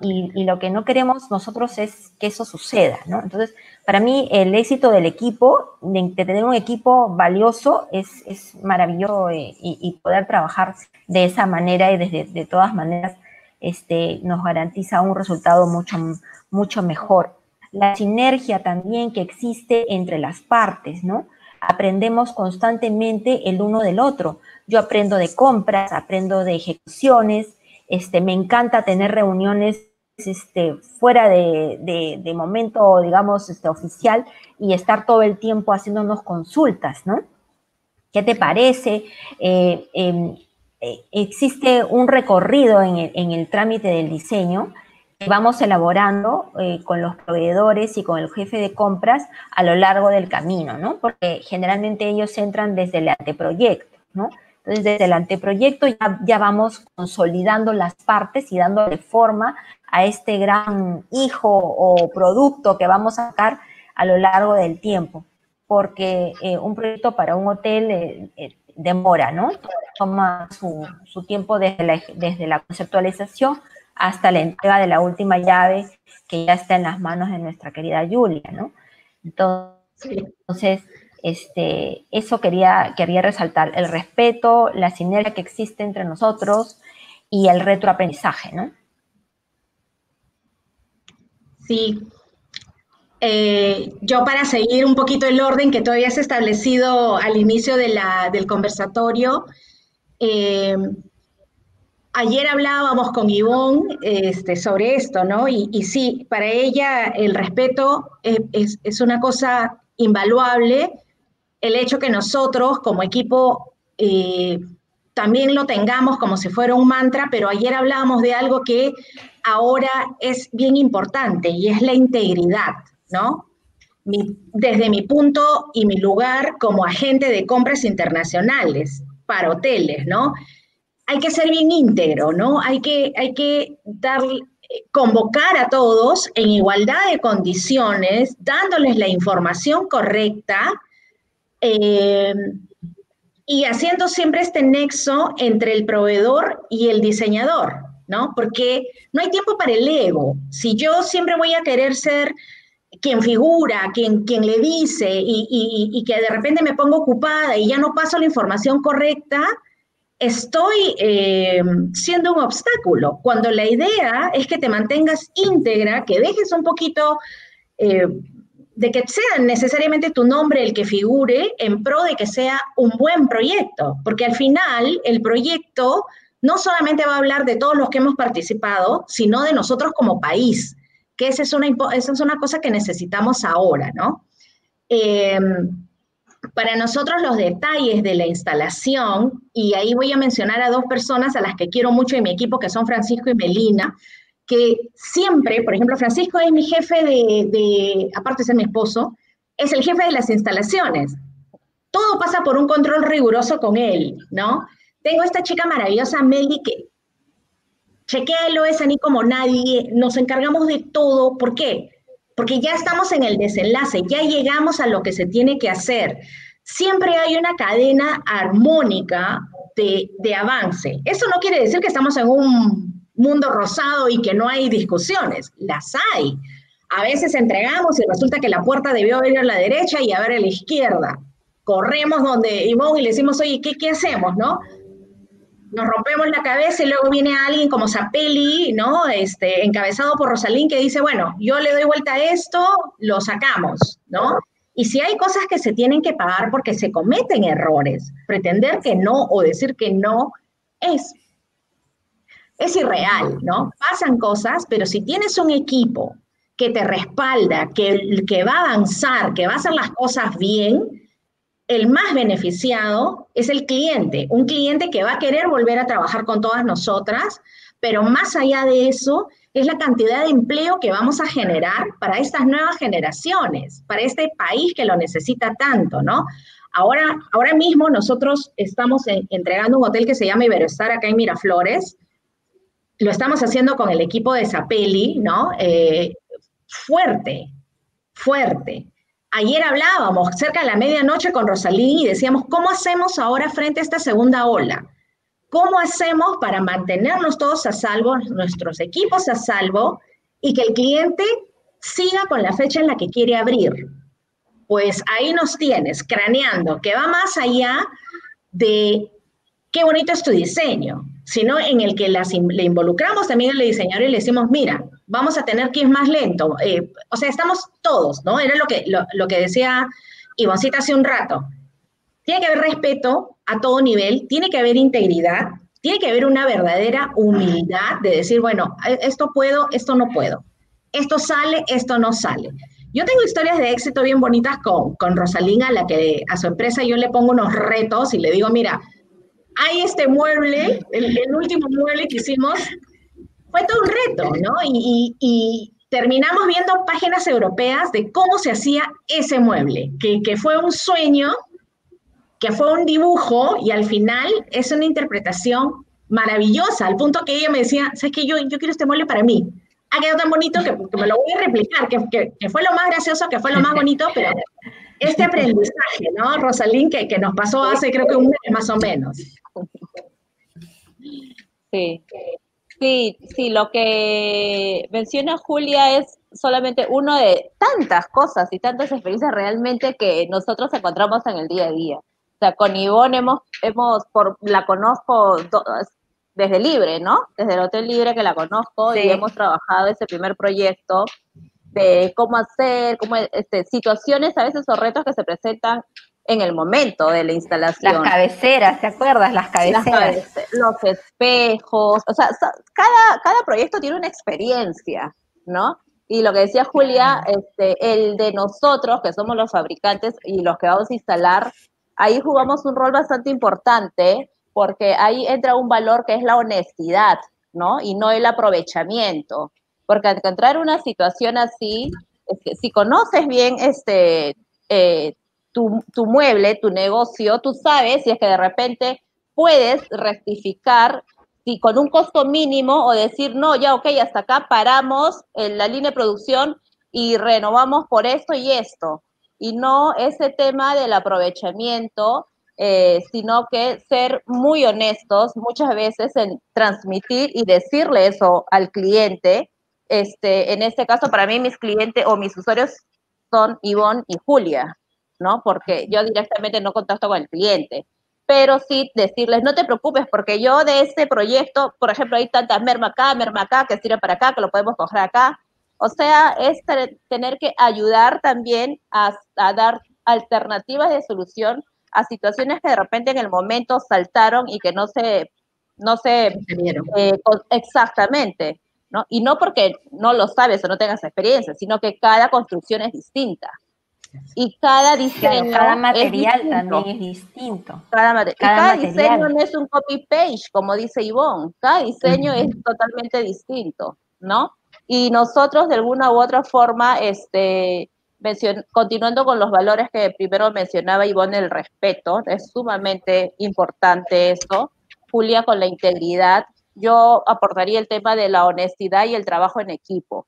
y, lo que no queremos nosotros es que eso suceda, ¿no? Entonces, para mí el éxito del equipo, de, tener un equipo valioso, es, maravilloso eh, y, poder trabajar de esa manera y desde de todas maneras este, nos garantiza un resultado mucho, mucho mejor. La sinergia también que existe entre las partes, ¿no? Aprendemos constantemente el uno del otro. Yo aprendo de compras, aprendo de ejecuciones, este, me encanta tener reuniones este, fuera de, momento, digamos, este, oficial y estar todo el tiempo haciéndonos consultas, ¿no? ¿Qué te parece? Eh, em, eh, existe un recorrido en el, trámite del diseño que vamos elaborando eh, con los proveedores y con el jefe de compras a lo largo del camino, ¿no? Porque generalmente ellos entran desde el anteproyecto, ¿no? Entonces, desde el anteproyecto ya, vamos consolidando las partes y dándole forma a este gran hijo o producto que vamos a sacar a lo largo del tiempo. Porque eh, un proyecto para un hotel eh, eh, demora, ¿no? Toma su, tiempo desde la, desde la conceptualización hasta la entrega de la última llave que ya está en las manos de nuestra querida Julia, ¿no? Entonces, este, eso quería, quería resaltar, el respeto, la sinergia que existe entre nosotros y el retroaprendizaje, ¿no? Sí. Eh, yo para seguir un poquito el orden que todavía se ha establecido al inicio del conversatorio, eh, ayer hablábamos con Ivonne este, sobre esto, ¿no? Y, y, sí, para ella el respeto es, es, una cosa invaluable. El hecho que nosotros como equipo eh, también lo tengamos como si fuera un mantra, pero ayer hablábamos de algo que ahora es bien importante y es la integridad, ¿no? desde mi punto y mi lugar como agente de compras internacionales para hoteles, ¿no? Hay que ser bien íntegro, ¿no? Hay que, hay que convocar a todos en igualdad de condiciones, dándoles la información correcta eh, y haciendo siempre este nexo entre el proveedor y el diseñador, ¿no? Porque no hay tiempo para el ego. Si yo siempre voy a querer ser quien figura, quien, quien le dice y, que de repente me pongo ocupada y ya no paso la información correcta, estoy eh, siendo un obstáculo. Cuando la idea es que te mantengas íntegra, que dejes un poquito eh, de que sea necesariamente tu nombre el que figure en pro de que sea un buen proyecto, porque al final el proyecto no solamente va a hablar de todos los que hemos participado, sino de nosotros como país, que esa es una, esa es una cosa que necesitamos ahora, ¿no? Em, para nosotros los detalles de la instalación, y ahí voy a mencionar a dos personas a las que quiero mucho en mi equipo, que son Francisco y Melina, que siempre, por ejemplo, Francisco es mi jefe de, de, aparte de ser mi esposo, es el jefe de las instalaciones. Todo pasa por un control riguroso con él, ¿no? Tengo esta chica maravillosa, Meli, que chequéalo, es ni como nadie, nos encargamos de todo. ¿Por qué? Porque ya estamos en el desenlace, ya llegamos a lo que se tiene que hacer. Siempre hay una cadena armónica de, de avance. Eso no quiere decir que estamos en un mundo rosado y que no hay discusiones, las hay. A veces entregamos y resulta que la puerta debió abrir a la derecha y a ver a la izquierda. Corremos donde Ivonne y le decimos, oye, ¿qué, qué hacemos, no? nos rompemos la cabeza y luego viene alguien como Zapelli, ¿no? Este, encabezado por Rosalín, que dice, bueno, yo le doy vuelta a esto, lo sacamos, ¿no? Y si hay cosas que se tienen que pagar porque se cometen errores, pretender que no o decir que no es, es irreal, ¿no? Pasan cosas, pero si tienes un equipo que te respalda, que, que va a avanzar, que va a hacer las cosas bien, el más beneficiado es el cliente, un cliente que va a querer volver a trabajar con todas nosotras, pero más allá de eso es la cantidad de empleo que vamos a generar para estas nuevas generaciones, para este país que lo necesita tanto, ¿no? Ahora, ahora mismo nosotros estamos entregando un hotel que se llama Iberoestar acá en Miraflores. Lo estamos haciendo con el equipo de Zapelli, ¿no? Eh, fuerte, fuerte. Ayer hablábamos cerca de la medianoche con Rosalín y decíamos, ¿cómo hacemos ahora frente a esta segunda ola? ¿Cómo hacemos para mantenernos todos a salvo, nuestros equipos a salvo y que el cliente siga con la fecha en la que quiere abrir? Pues ahí nos tienes, craneando, que va más allá de qué bonito es tu diseño, sino en el que las, le involucramos también al diseñador y le decimos, mira, vamos a tener que ir más lento. Eh, o sea, estamos todos, ¿no? Era lo que, lo, que decía Ivoncita hace un rato. Tiene que haber respeto a todo nivel, tiene que haber integridad, tiene que haber una verdadera humildad de decir, bueno, e, esto puedo, esto no puedo. Esto sale, esto no sale. Yo tengo historias de éxito bien bonitas con, con Rosalina, a la que a su empresa yo le pongo unos retos y le digo, mira, hay este mueble, el, el último mueble que hicimos, fue todo un reto, ¿no? Y, terminamos viendo páginas europeas de cómo se hacía ese mueble, que, fue un sueño, que fue un dibujo y al final es una interpretación maravillosa, al punto que ella me decía, ¿sabes qué? Yo, yo quiero este mueble para mí. Ha quedado tan bonito que, me lo voy a replicar, que, que, fue lo más gracioso, que fue lo más bonito, pero este aprendizaje, ¿no, Rosalín, que, que nos pasó hace creo que un mes más o menos. Sí, Sí, sí, lo que menciona Julia es solamente uno de tantas cosas y tantas experiencias realmente que nosotros encontramos en el día a día. O sea, con Ivonne hemos, hemos por, la conozco desde Libre, ¿no? Desde el Hotel Libre que la conozco y hemos trabajado ese primer proyecto de cómo hacer, cómo, este, situaciones a veces o retos que se presentan en el momento de la instalación. Las cabeceras, ¿te acuerdas? Las cabeceras. los espejos, o sea, cada, cada proyecto tiene una experiencia, ¿no? Y lo que decía Julia, este, el de nosotros, que somos los fabricantes y los que vamos a instalar, ahí jugamos un rol bastante importante porque ahí entra un valor que es la honestidad, ¿no? Y no el aprovechamiento. Porque al encontrar una situación así, si conoces bien este, eh, tu, tu, mueble, tu negocio, tú sabes si es que de repente puedes rectificar si con un costo mínimo o decir, no, ya, ok, hasta acá paramos en la línea de producción y renovamos por esto y esto. Y no ese tema del aprovechamiento, eh, sino que ser muy honestos muchas veces en transmitir y decirle eso al cliente. Este, en este caso, para mí, mis clientes o mis usuarios son Ivonne y Julia, ¿no? Porque yo directamente no contacto con el cliente pero sí decirles, no te preocupes, porque yo de este proyecto, por ejemplo, hay tantas merma acá, merma acá, que sirve para acá, que lo podemos coger acá. O sea, es tener que ayudar también a, dar alternativas de solución a situaciones que de repente en el momento saltaron y que no se, no se, eh, exactamente, ¿no? Y no porque no lo sabes o no tengas experiencia, sino que cada construcción es distinta. Y cada diseño. cada material también es distinto. Cada, y cada diseño no es un copy-page, como dice Ivonne. Cada diseño es totalmente distinto, ¿no? Y nosotros, de alguna u otra forma, este, continuando con los valores que primero mencionaba Ivonne, el respeto, es sumamente importante eso. Julia, con la integridad. Yo aportaría el tema de la honestidad y el trabajo en equipo,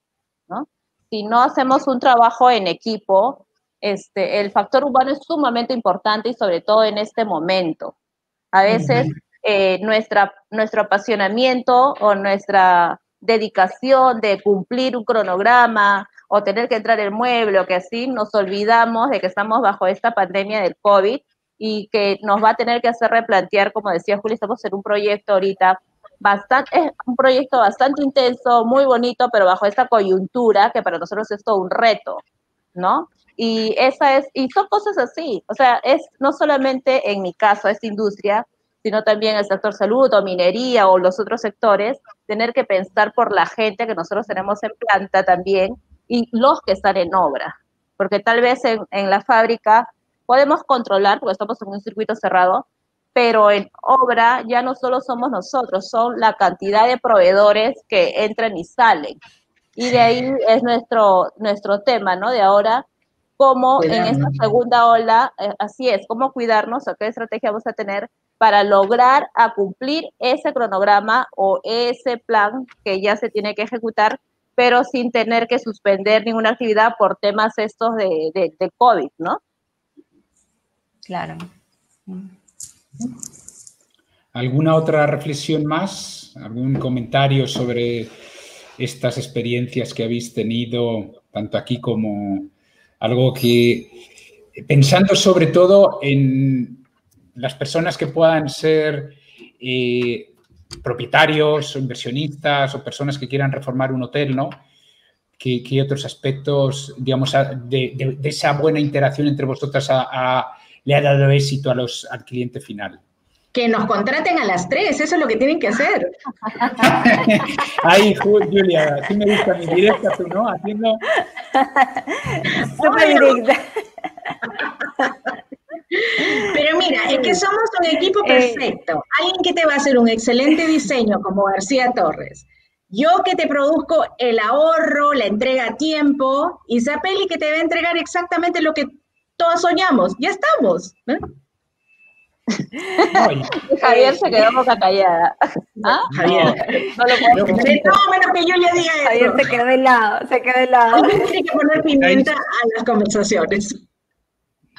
¿no? Si no hacemos un trabajo en equipo, este, el factor humano es sumamente importante y sobre todo en este momento. A veces eh, nuestra, nuestro apasionamiento o nuestra dedicación de cumplir un cronograma o tener que entrar el mueble o que así, nos olvidamos de que estamos bajo esta pandemia del COVID y que nos va a tener que hacer replantear, como decía Juli, estamos en un proyecto ahorita bastante, es un proyecto bastante intenso, muy bonito, pero bajo esta coyuntura que para nosotros es todo un reto, ¿no? Y esa es, y son cosas así, o sea, es no solamente en mi caso, esta industria, sino también el sector salud o minería o los otros sectores, tener que pensar por la gente que nosotros tenemos en planta también y los que están en obra. Porque tal vez en, en la fábrica podemos controlar, porque estamos en un circuito cerrado, pero en obra ya no solo somos nosotros, son la cantidad de proveedores que entran y salen. Y de ahí es nuestro, nuestro tema, ¿no? De ahora, cómo en esta segunda ola, eh, así es, cómo cuidarnos o qué estrategia vamos a tener para lograr a cumplir ese cronograma o ese plan que ya se tiene que ejecutar, pero sin tener que suspender ninguna actividad por temas estos de, de, COVID, ¿no? Claro. ¿Alguna otra reflexión más? ¿Algún comentario sobre estas experiencias que habéis tenido, tanto aquí como algo que, pensando sobre todo en las personas que puedan ser eh, propietarios o inversionistas o personas que quieran reformar un hotel, ¿no? ¿Qué, otros aspectos, digamos, de, esa buena interacción entre vosotras le ha dado éxito a los, al cliente final? Que nos contraten a las tres, eso es lo que tienen que hacer. Ay, Julia, sí me gusta mi directa, tú, ¿no? Haciendo... Súper directa. Pero mira, es que somos un equipo eh. perfecto. Alguien que te va a hacer un excelente diseño como García Torres. Yo que te produzco el ahorro, la entrega a tiempo, y Zapelli que te va a entregar exactamente lo que todos soñamos. Ya estamos. ¿no? Javier se quedó boca callada. ¿Ah? Javier. No, lo puedo No, menos que yo le diga eso. Javier se quedó de lado, se quedó de lado. Tiene que poner pimienta a las conversaciones.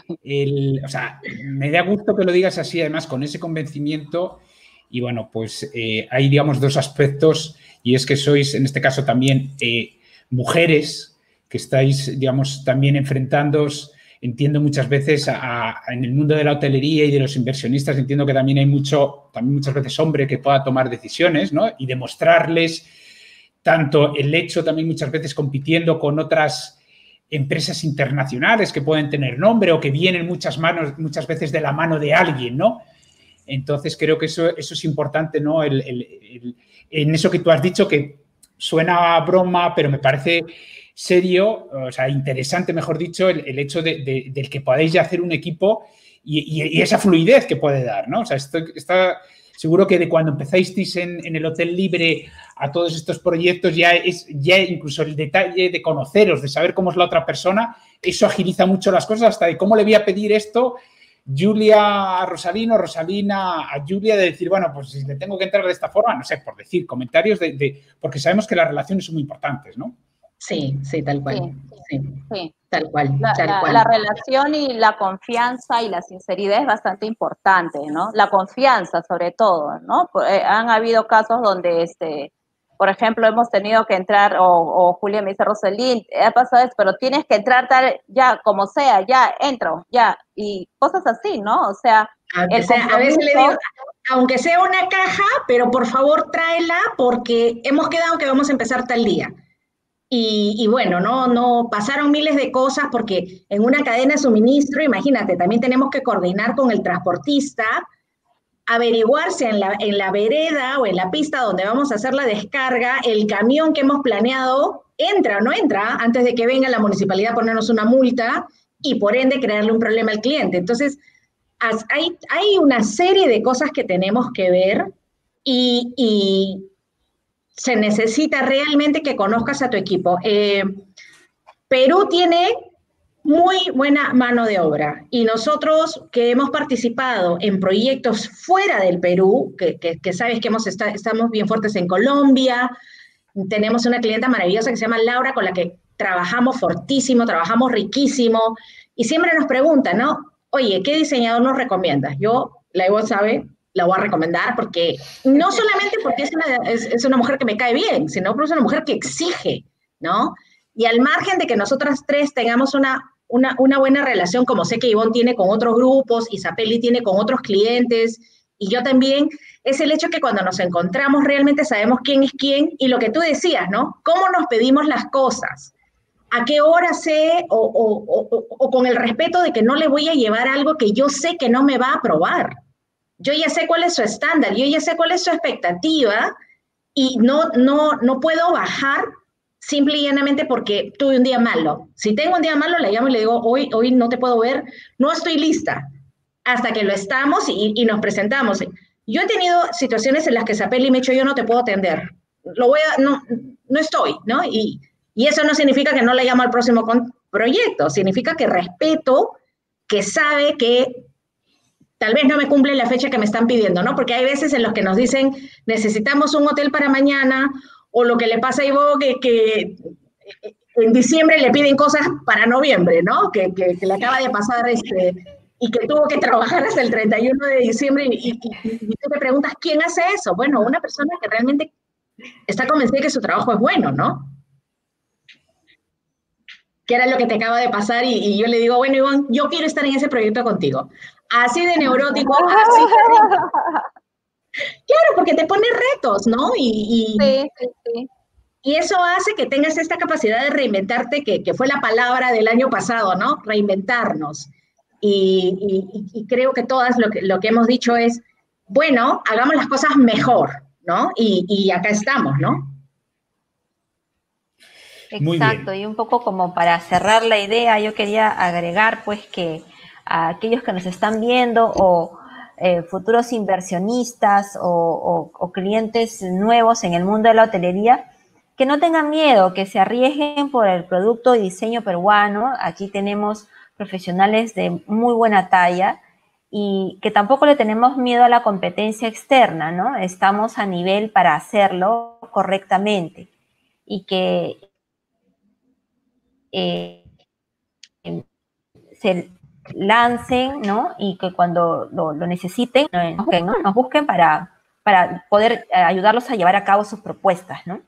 o sea, me da gusto que lo digas así, además, con ese convencimiento. Y bueno, pues eh, hay, digamos, dos aspectos, y es que sois, en este caso, también eh, mujeres que estáis, digamos, también enfrentándoos entiendo muchas veces en el mundo de la hotelería y de los inversionistas, entiendo que también hay mucho, también muchas veces hombre que pueda tomar decisiones, ¿no? Y demostrarles tanto el hecho también muchas veces compitiendo con otras empresas internacionales que pueden tener nombre o que vienen muchas manos, muchas veces de la mano de alguien, ¿no? Entonces creo que eso, eso es importante, ¿no? en eso que tú has dicho que suena broma, pero me parece serio, o sea, interesante, mejor dicho, el, hecho de, del que podáis ya hacer un equipo y, esa fluidez que puede dar, ¿no? O sea, está seguro que de cuando empezasteis en, en, el Hotel Libre a todos estos proyectos, ya es ya incluso el detalle de conoceros, de saber cómo es la otra persona, eso agiliza mucho las cosas, hasta de cómo le voy a pedir esto Julia a Rosalino, Rosalina a Julia, de decir, bueno, pues si le tengo que entrar de esta forma, no sé, por decir, comentarios de, porque sabemos que las relaciones son muy importantes, ¿no? Sí, sí, tal cual. Sí, sí, tal cual. La, tal cual. la relación y la confianza y la sinceridad es bastante importante, ¿no? La confianza, sobre todo, ¿no? Eh, han habido casos donde este por ejemplo, hemos tenido que entrar, o, Julia me dice, Roselín, ha pasado esto, pero tienes que entrar tal, ya, como sea, ya, entro, ya, y cosas así, ¿no? O sea, a veces le digo, aunque sea una caja, pero por favor tráela porque hemos quedado que vamos a empezar tal día. Y, bueno, no, no pasaron miles de cosas porque en una cadena de suministro, imagínate, también tenemos que coordinar con el transportista, averiguar si en la, en la vereda o en la pista donde vamos a hacer la descarga, el camión que hemos planeado entra o no entra antes de que venga la municipalidad a ponernos una multa y por ende crearle un problema al cliente. Entonces, hay, hay una serie de cosas que tenemos que ver y se necesita realmente que conozcas a tu equipo. Eh, Perú tiene muy buena mano de obra. Y nosotros que hemos participado en proyectos fuera del Perú, que, sabes que hemos estamos bien fuertes en Colombia, tenemos una clienta maravillosa que se llama Laura, con la que trabajamos fortísimo, trabajamos riquísimo, y siempre nos preguntan, ¿no? Oye, ¿qué diseñador nos recomiendas? Yo, la sabe, la voy a recomendar porque no solamente porque es una, es una mujer que me cae bien, sino porque es una mujer que exige, ¿no? Y al margen de que nosotras tres tengamos una una, buena relación, como sé que Ivonne tiene con otros grupos, Isapeli tiene con otros clientes, y yo también, es el hecho que cuando nos encontramos realmente sabemos quién es quién y lo que tú decías, ¿no? ¿Cómo nos pedimos las cosas? ¿A qué hora sé o, con el respeto de que no le voy a llevar algo que yo sé que no me va a aprobar? Yo ya sé cuál es su estándar, yo ya sé cuál es su expectativa y no, no, no puedo bajar simple y llanamente porque tuve un día malo. Si tengo un día malo, le llamo y le digo, hoy, hoy no te puedo ver, no estoy lista, hasta que lo estamos y, nos presentamos. Yo he tenido situaciones en las que Zapelli me ha dicho, yo no te puedo atender, lo voy a, no, no estoy, ¿no? Y, y eso no significa que no le llamo al próximo proyecto, significa que respeto, que sabe que tal vez no me cumple la fecha que me están pidiendo, ¿no? Porque hay veces en los que nos dicen, necesitamos un hotel para mañana o lo que le pasa a Ivo que, que en diciembre le piden cosas para noviembre, ¿no? Que, que, le acaba de pasar este, y que tuvo que trabajar hasta el 31 de diciembre y, y, tú te preguntas, ¿quién hace eso? Bueno, una persona que realmente está convencida de que su trabajo es bueno, ¿no? Que era lo que te acaba de pasar y, yo le digo, bueno, Iván, yo quiero estar en ese proyecto contigo. Así de neurótico, así de Claro, porque te pone retos, ¿no? Y, sí, sí, sí. y eso hace que tengas esta capacidad de reinventarte, que, que fue la palabra del año pasado, ¿no? Reinventarnos. Y, creo que todas lo que, lo que hemos dicho es, bueno, hagamos las cosas mejor, ¿no? Y, acá estamos, ¿no? Exacto, y un poco como para cerrar la idea, yo quería agregar pues que a aquellos que nos están viendo o eh, futuros inversionistas o, clientes nuevos en el mundo de la hotelería, que no tengan miedo, que se arriesguen por el producto y diseño peruano. Aquí tenemos profesionales de muy buena talla y que tampoco le tenemos miedo a la competencia externa, ¿no? Estamos a nivel para hacerlo correctamente y que eh, se, lancen, ¿no? Y que cuando lo, necesiten, nos busquen, para, para poder eh, ayudarlos a llevar a cabo sus propuestas, ¿no?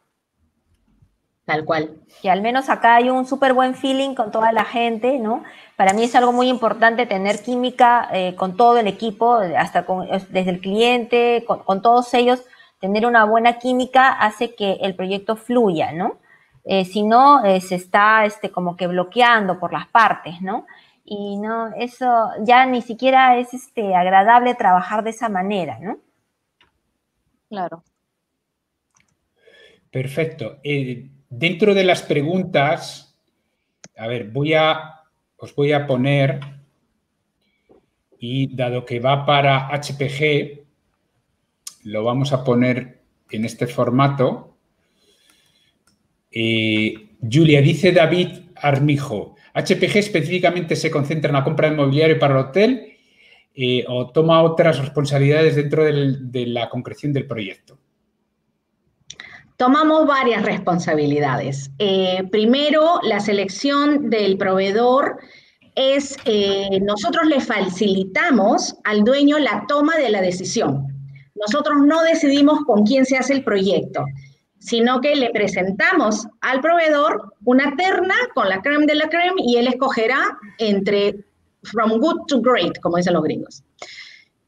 Tal cual. Que al menos acá hay un súper buen feeling con toda la gente, ¿no? Para mí es algo muy importante tener química eh, con todo el equipo, hasta con, desde el cliente, con, todos ellos, tener una buena química hace que el proyecto fluya, ¿no? Eh, si no, eh, se está este, como que bloqueando por las partes, ¿no? Y no, eso ya ni siquiera es este, agradable trabajar de esa manera, ¿no? Claro. Perfecto. dentro de las preguntas, a ver, voy a, os voy a poner, y dado que va para HPG, lo vamos a poner en este formato. Eh, Julia, dice David Armijo, HPG específicamente se concentra en la compra de mobiliario para el hotel eh, o toma otras responsabilidades dentro de la concreción del proyecto. Tomamos varias responsabilidades. Eh, primero, la selección del proveedor es, nosotros le facilitamos al dueño la toma de la decisión. Nosotros no decidimos con quién se hace el proyecto, sino que le presentamos al proveedor una terna con la creme de la creme y él escogerá entre from good to great, como dicen los gringos.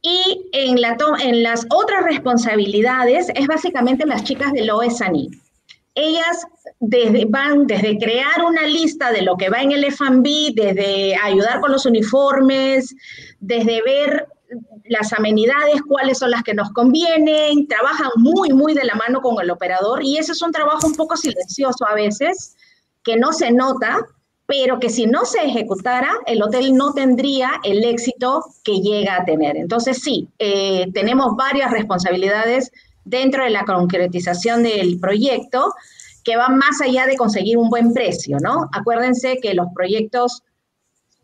Y en, la en las otras responsabilidades es básicamente las chicas del OSANI. Ellas desde, van desde crear una lista de lo que va en el F&B, desde ayudar con los uniformes, desde ver las amenidades, cuáles son las que nos convienen, trabajan muy, muy de la mano con el operador y ese es un trabajo un poco silencioso a veces, que no se nota, pero que si no se ejecutara, el hotel no tendría el éxito que llega a tener. Entonces sí, eh, tenemos varias responsabilidades dentro de la concretización del proyecto que van más allá de conseguir un buen precio, ¿no? Acuérdense que los proyectos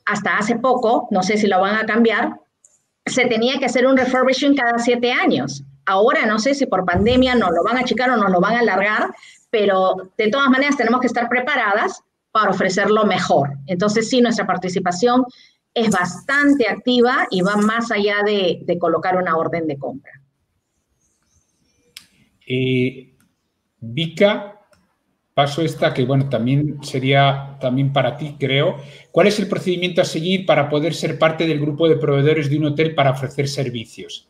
hasta hace poco, no sé si lo van a cambiar, se tenía que hacer un refurbishing cada siete años. Ahora no sé si por pandemia nos lo van a achicar o nos lo van a alargar, pero de todas maneras tenemos que estar preparadas para ofrecer lo mejor. Entonces sí, nuestra participación es bastante activa y va más allá de, colocar una orden de compra. Eh, Vika, paso esta que, bueno, también sería también para ti, creo. ¿Cuál es el procedimiento a seguir para poder ser parte del grupo de proveedores de un hotel para ofrecer servicios?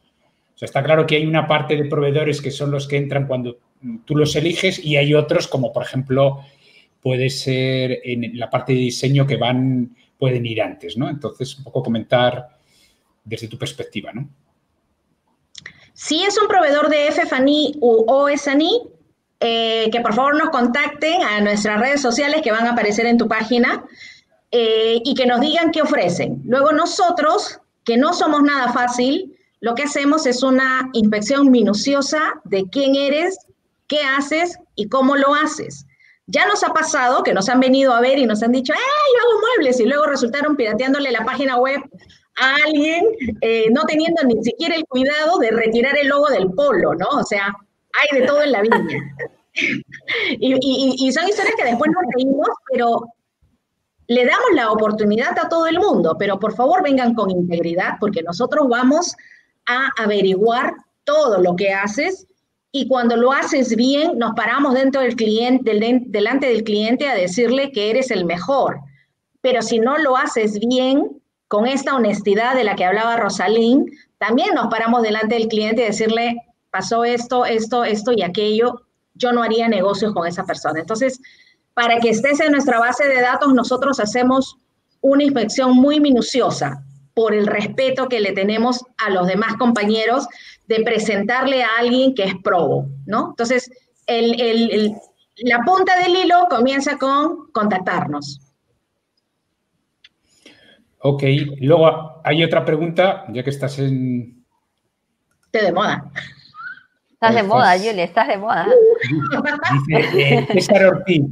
O sea, está claro que hay una parte de proveedores que son los que entran cuando tú los eliges y hay otros como, por ejemplo, puede ser en la parte de diseño que van, pueden ir antes, ¿no? Entonces, un poco comentar desde tu perspectiva, ¿no? Si es un proveedor de FFANI u OSANI, eh, que por favor nos contacten a nuestras redes sociales que van a aparecer en tu página eh, y que nos digan qué ofrecen. Luego nosotros, que no somos nada fácil, lo que hacemos es una inspección minuciosa de quién eres, qué haces y cómo lo haces. Ya nos ha pasado que nos han venido a ver y nos han dicho, ¡eh, yo hago muebles! Y luego resultaron pirateándole la página web a alguien, eh, no teniendo ni siquiera el cuidado de retirar el logo del polo, ¿no? O sea, hay de todo en la vida. Y, son historias que después nos reímos, pero le damos la oportunidad a todo el mundo, pero por favor vengan con integridad porque nosotros vamos a averiguar todo lo que haces. Y cuando lo haces bien nos paramos dentro del cliente, delante del cliente a decirle que eres el mejor. Pero si no lo haces bien, con esta honestidad de la que hablaba Rosalín, también nos paramos delante del cliente y decirle, pasó esto, esto, esto y aquello, yo no haría negocios con esa persona. Entonces, para que estés en nuestra base de datos, nosotros hacemos una inspección muy minuciosa por el respeto que le tenemos a los demás compañeros de presentarle a alguien que es probo, ¿no? Entonces, la punta del hilo comienza con contactarnos. Ok, luego hay otra pregunta, ya que estás en... Te de moda. Estás de moda, Julia, estás de moda. Dice eh, César Ortiz,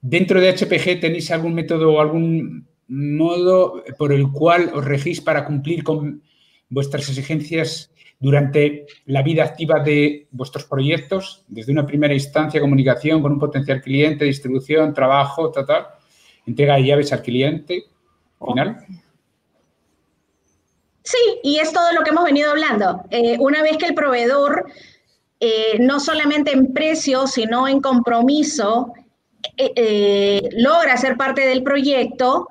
¿dentro de HPG tenéis algún método o algún modo por el cual os regís para cumplir con vuestras exigencias durante la vida activa de vuestros proyectos, desde una primera instancia, comunicación con un potencial cliente, distribución, trabajo, tal, entrega de llaves al cliente final? Sí, y es todo lo que hemos venido hablando. Eh, una vez que el proveedor eh, no solamente en precio, sino en compromiso eh, logra ser parte del proyecto,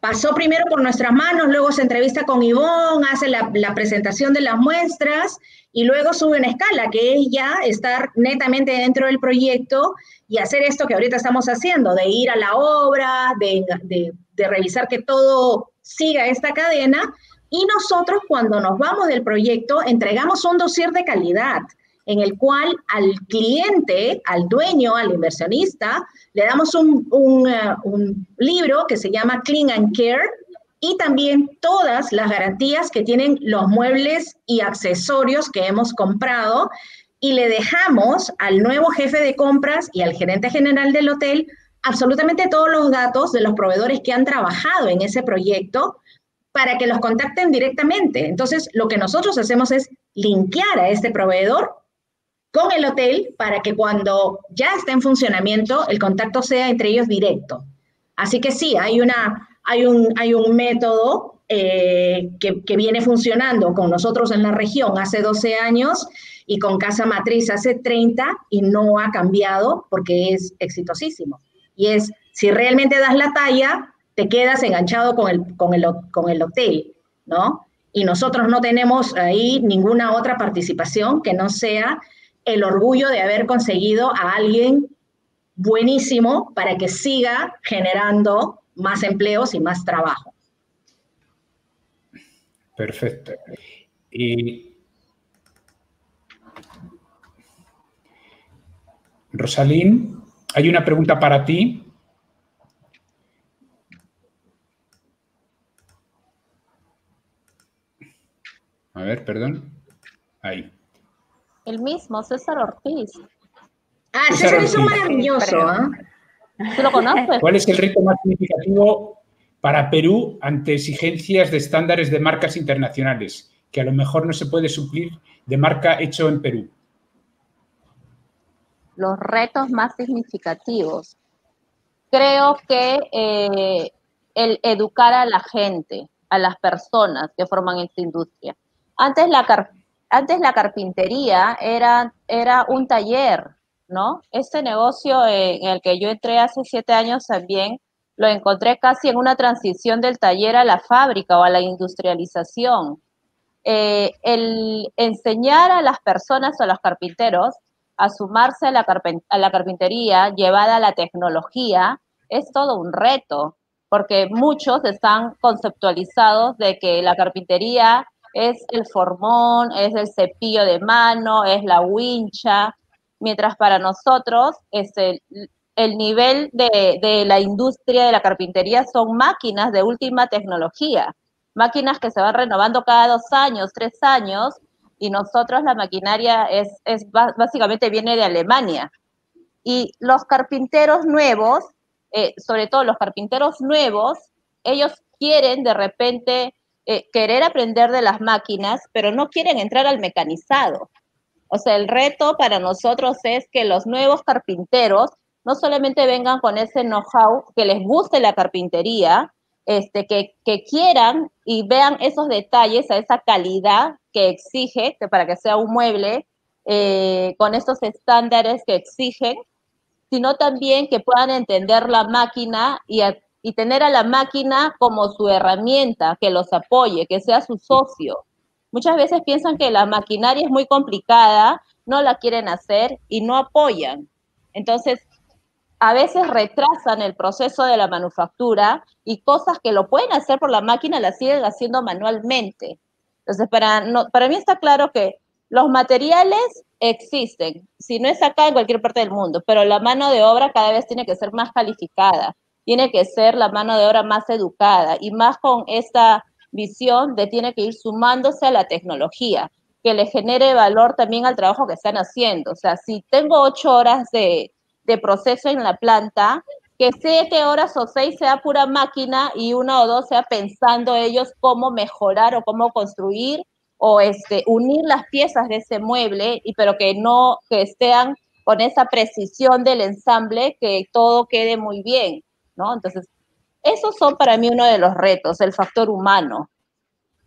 pasó primero por nuestras manos, luego se entrevista con Ivonne, hace la, presentación de las muestras y luego sube una escala, que es ya estar netamente dentro del proyecto y hacer esto que ahorita estamos haciendo, de ir a la obra, de, de revisar que todo siga esta cadena. Y nosotros cuando nos vamos del proyecto entregamos un dossier de calidad en el cual al cliente, al dueño, al inversionista, le damos un, uh, un, libro que se llama Clean and Care y también todas las garantías que tienen los muebles y accesorios que hemos comprado y le dejamos al nuevo jefe de compras y al gerente general del hotel absolutamente todos los datos de los proveedores que han trabajado en ese proyecto para que los contacten directamente. Entonces, lo que nosotros hacemos es linkear a este proveedor con el hotel para que cuando ya esté en funcionamiento el contacto sea entre ellos directo. Así que sí, hay, una, hay, un, hay un método eh, que, que, viene funcionando con nosotros en la región hace 12 años y con Casa Matriz hace 30 y no ha cambiado porque es exitosísimo. Y es, si realmente das la talla, te quedas enganchado con el, con el, con el hotel, ¿no? Y nosotros no tenemos ahí ninguna otra participación que no sea el orgullo de haber conseguido a alguien buenísimo para que siga generando más empleos y más trabajo. Perfecto. Y Rosalín, hay una pregunta para ti. A ver, perdón. Ahí. El mismo, César Ortiz. Ah, César, es un maravilloso. ¿Tú lo conoces? ¿Cuál es el reto más significativo para Perú ante exigencias de estándares de marcas internacionales, que a lo mejor no se puede suplir de marca hecho en Perú? Los retos más significativos. Creo que eh, el educar a la gente, a las personas que forman esta industria. Antes la, antes la carpintería era, era un taller, ¿no? Este negocio en el que yo entré hace siete años también lo encontré casi en una transición del taller a la fábrica o a la industrialización. Eh, el enseñar a las personas o a los carpinteros a sumarse a la, a la carpintería llevada a la tecnología es todo un reto, porque muchos están conceptualizados de que la carpintería es el formón, es el cepillo de mano, es la wincha, mientras para nosotros es el, nivel de, la industria de la carpintería son máquinas de última tecnología, máquinas que se van renovando cada dos años, tres años, y nosotros la maquinaria es, es básicamente viene de Alemania. Y los carpinteros nuevos, eh, sobre todo los carpinteros nuevos, ellos quieren de repente eh, querer aprender de las máquinas, pero no quieren entrar al mecanizado. O sea, el reto para nosotros es que los nuevos carpinteros no solamente vengan con ese know-how, que les guste la carpintería, este, que, quieran y vean esos detalles, a esa calidad que exige para que sea un mueble, eh, con esos estándares que exigen, sino también que puedan entender la máquina y, y tener a la máquina como su herramienta, que los apoye, que sea su socio. Muchas veces piensan que la maquinaria es muy complicada, no la quieren hacer y no apoyan. Entonces, a veces retrasan el proceso de la manufactura y cosas que lo pueden hacer por la máquina las siguen haciendo manualmente. Entonces, para, para mí está claro que los materiales existen, si no es acá en cualquier parte del mundo, pero la mano de obra cada vez tiene que ser más calificada tiene que ser la mano de obra más educada y más con esta visión de tiene que ir sumándose a la tecnología, que le genere valor también al trabajo que están haciendo. O sea, si tengo ocho horas de, proceso en la planta, que siete horas o seis sea pura máquina y una o dos sea pensando ellos cómo mejorar o cómo construir o este, unir las piezas de ese mueble, y, pero que no que estén con esa precisión del ensamble, que todo quede muy bien. ¿No? Entonces, esos son para mí uno de los retos, el factor humano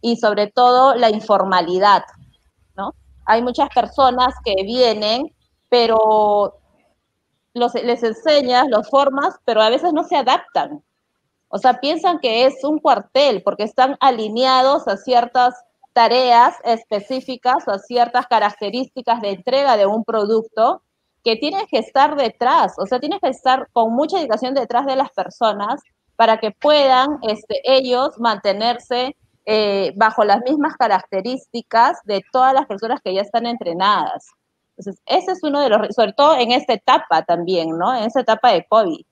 y sobre todo la informalidad, ¿no? Hay muchas personas que vienen, pero los, les enseñas, los formas, pero a veces no se adaptan. O sea, piensan que es un cuartel porque están alineados a ciertas tareas específicas o a ciertas características de entrega de un producto que tienes que estar detrás, o sea, tienes que estar con mucha dedicación detrás de las personas para que puedan este, ellos mantenerse eh, bajo las mismas características de todas las personas que ya están entrenadas. Entonces, ese es uno de los, sobre todo en esta etapa también, ¿no? En esta etapa de COVID,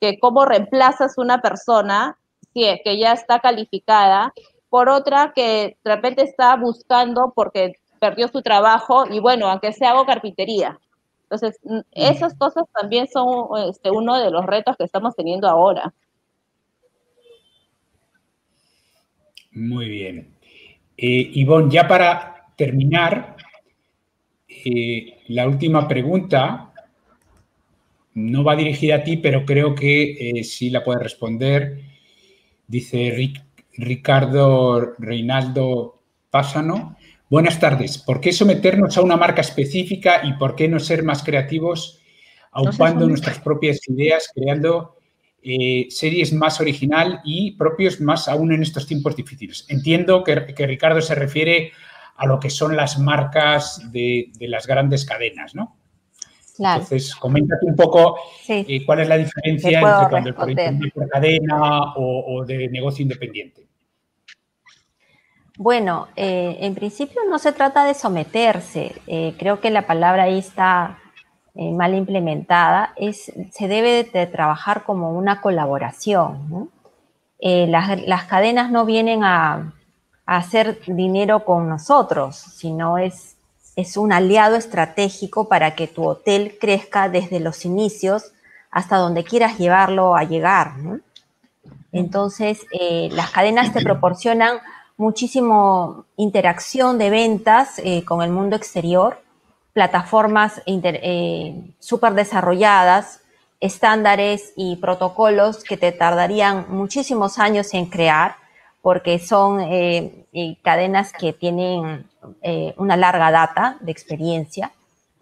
que cómo reemplazas una persona que, ya está calificada por otra que de repente está buscando porque perdió su trabajo y bueno, aunque sea hago carpintería. Entonces, esas cosas también son este, uno de los retos que estamos teniendo ahora. Muy bien. Eh, Ivonne, ya para terminar, eh, la última pregunta no va dirigida a ti, pero creo que eh, sí la puede responder. Dice Ricardo Reinaldo Pásano. Buenas tardes. ¿Por qué someternos a una marca específica y por qué no ser más creativos, aupando nuestras propias ideas, creando eh, series más original y propios más aún en estos tiempos difíciles. Entiendo que, Ricardo se refiere a lo que son las marcas de, las grandes cadenas, ¿no? Claro. Entonces, coméntate un poco eh, cuál es la diferencia entre cuando el proyecto es por cadena o, de negocio independiente. Bueno, eh, en principio no se trata de someterse. creo que la palabra ahí está eh, mal implementada, es, se debe de trabajar como una colaboración. Eh, las, cadenas no vienen a, hacer dinero con nosotros, sino es, es un aliado estratégico para que tu hotel crezca desde los inicios hasta donde quieras llevarlo a llegar. Entonces, eh, las cadenas te proporcionan muchísimo interacción de ventas con el mundo exterior plataformas eh, súper desarrolladas, estándares y protocolos que te tardarían muchísimos años en crear, porque son eh, cadenas que tienen eh, una larga data de experiencia.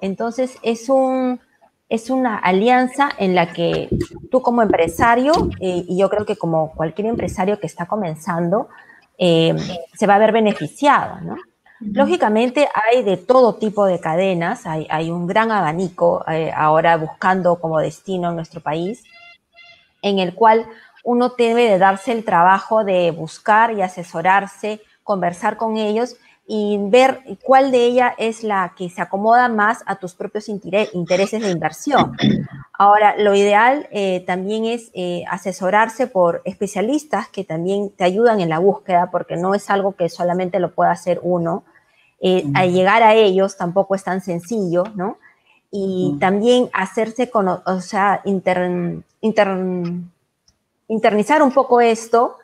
Entonces, es, un, es una alianza en la que tú como empresario, y yo creo que como cualquier empresario que está comenzando, se va a ver beneficiado, ¿no? Lógicamente hay de todo tipo de cadenas, hay, un gran abanico eh, ahora buscando como destino en nuestro país, en el cual uno debe de darse el trabajo de buscar y asesorarse, conversar con ellos y ver cuál de ellas es la que se acomoda más a tus propios intereses de inversión. Ahora, lo ideal eh, también es eh, asesorarse por especialistas que también te ayudan en la búsqueda, porque no es algo que solamente lo pueda hacer uno. Eh, llegar a ellos tampoco es tan sencillo, ¿no? Y también hacerse con, o sea, internizar un poco esto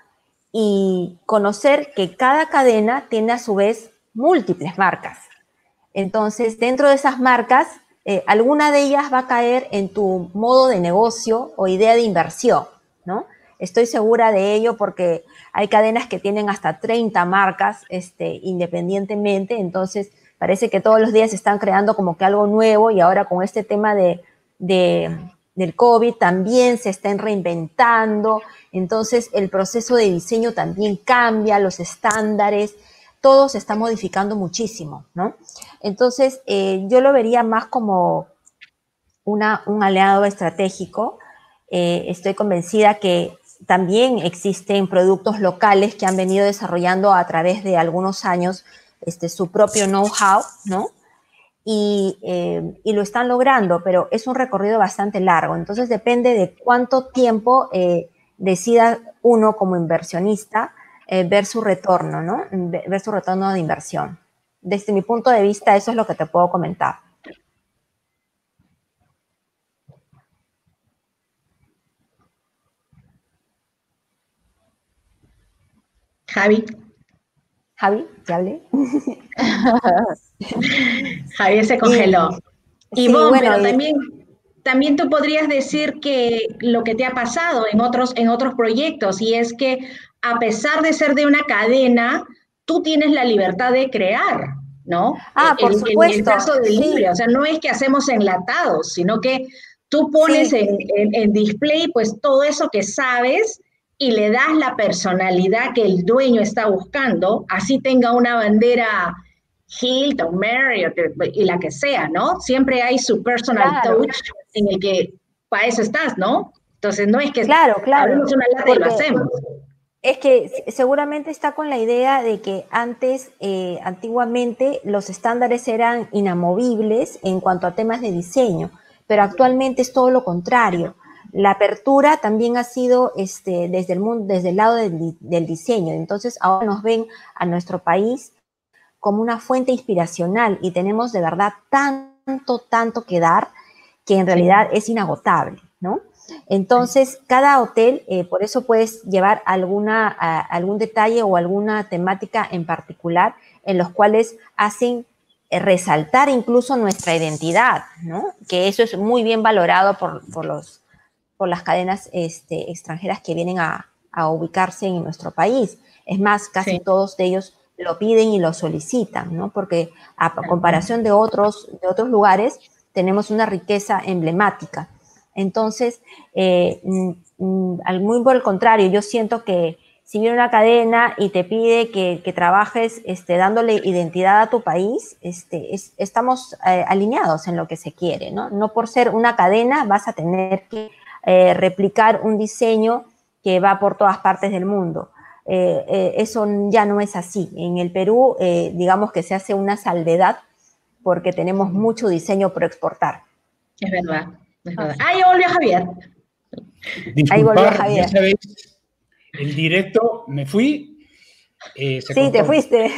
y conocer que cada cadena tiene a su vez múltiples marcas. Entonces, dentro de esas marcas, eh, alguna de ellas va a caer en tu modo de negocio o idea de inversión, ¿no? Estoy segura de ello porque hay cadenas que tienen hasta 30 marcas este, independientemente, entonces parece que todos los días están creando como que algo nuevo y ahora con este tema de, del COVID también se están reinventando, entonces el proceso de diseño también cambia, los estándares, todo se está modificando muchísimo, ¿no? Entonces eh, yo lo vería más como una, un aliado estratégico. Eh, estoy convencida que también existen productos locales que han venido desarrollando a través de algunos años este, su propio know-how, ¿no? Y, eh, y, lo están logrando, pero es un recorrido bastante largo. Entonces depende de cuánto tiempo decida uno como inversionista eh, ver su retorno, ¿no? Ver su retorno de inversión. Desde mi punto de vista, eso es lo que te puedo comentar. Javi. Javi, ¿ya hablé? Javier se congeló. y bueno, pero también, también tú podrías decir que lo que te ha pasado en otros, en otros proyectos, y es que a pesar de ser de una cadena, tú tienes la libertad de crear, ¿no? Ah, por supuesto. En el caso del libre, o sea, no es que hacemos enlatados, sino que Tú pones en, en, display pues todo eso que sabes y le das la personalidad que el dueño está buscando, así tenga una bandera Hilton, Marriott y la que sea, ¿no? Siempre hay su personal touch en el que para eso estás, ¿no? Entonces no es que claro, claro, una lata y lo hacemos. Es que seguramente está con la idea de que antes, eh, antiguamente, los estándares eran inamovibles en cuanto a temas de diseño, pero actualmente es todo lo contrario. La apertura también ha sido este, desde, el mundo, desde el lado del, del diseño. Entonces, ahora nos ven a nuestro país como una fuente inspiracional y tenemos de verdad tanto, tanto que dar que en realidad es inagotable, ¿no? Entonces, cada hotel, eh, por eso puedes llevar alguna, algún detalle o alguna temática en particular en los cuales hacen eh, resaltar incluso nuestra identidad, ¿no? Que eso es muy bien valorado por, por los, por las cadenas este, extranjeras que vienen a, a, ubicarse en nuestro país. Es más, casi todos de ellos lo piden y lo solicitan, ¿no? Porque a comparación de otros, de otros lugares, tenemos una riqueza emblemática. Entonces, eh, mm, mm, muy por el contrario, yo siento que si viene una cadena y te pide que, trabajes este, dándole identidad a tu país, este, estamos eh, alineados en lo que se quiere, ¿no? No por ser una cadena vas a tener que eh, replicar un diseño que va por todas partes del mundo. Eso ya no es así. En el Perú, digamos que se hace una salvedad porque tenemos mucho diseño por exportar. Es verdad. Ahí volvió Javier. Ahí volvió Javier. Ya sabéis, el directo me fui. Eh, sí, te fuiste.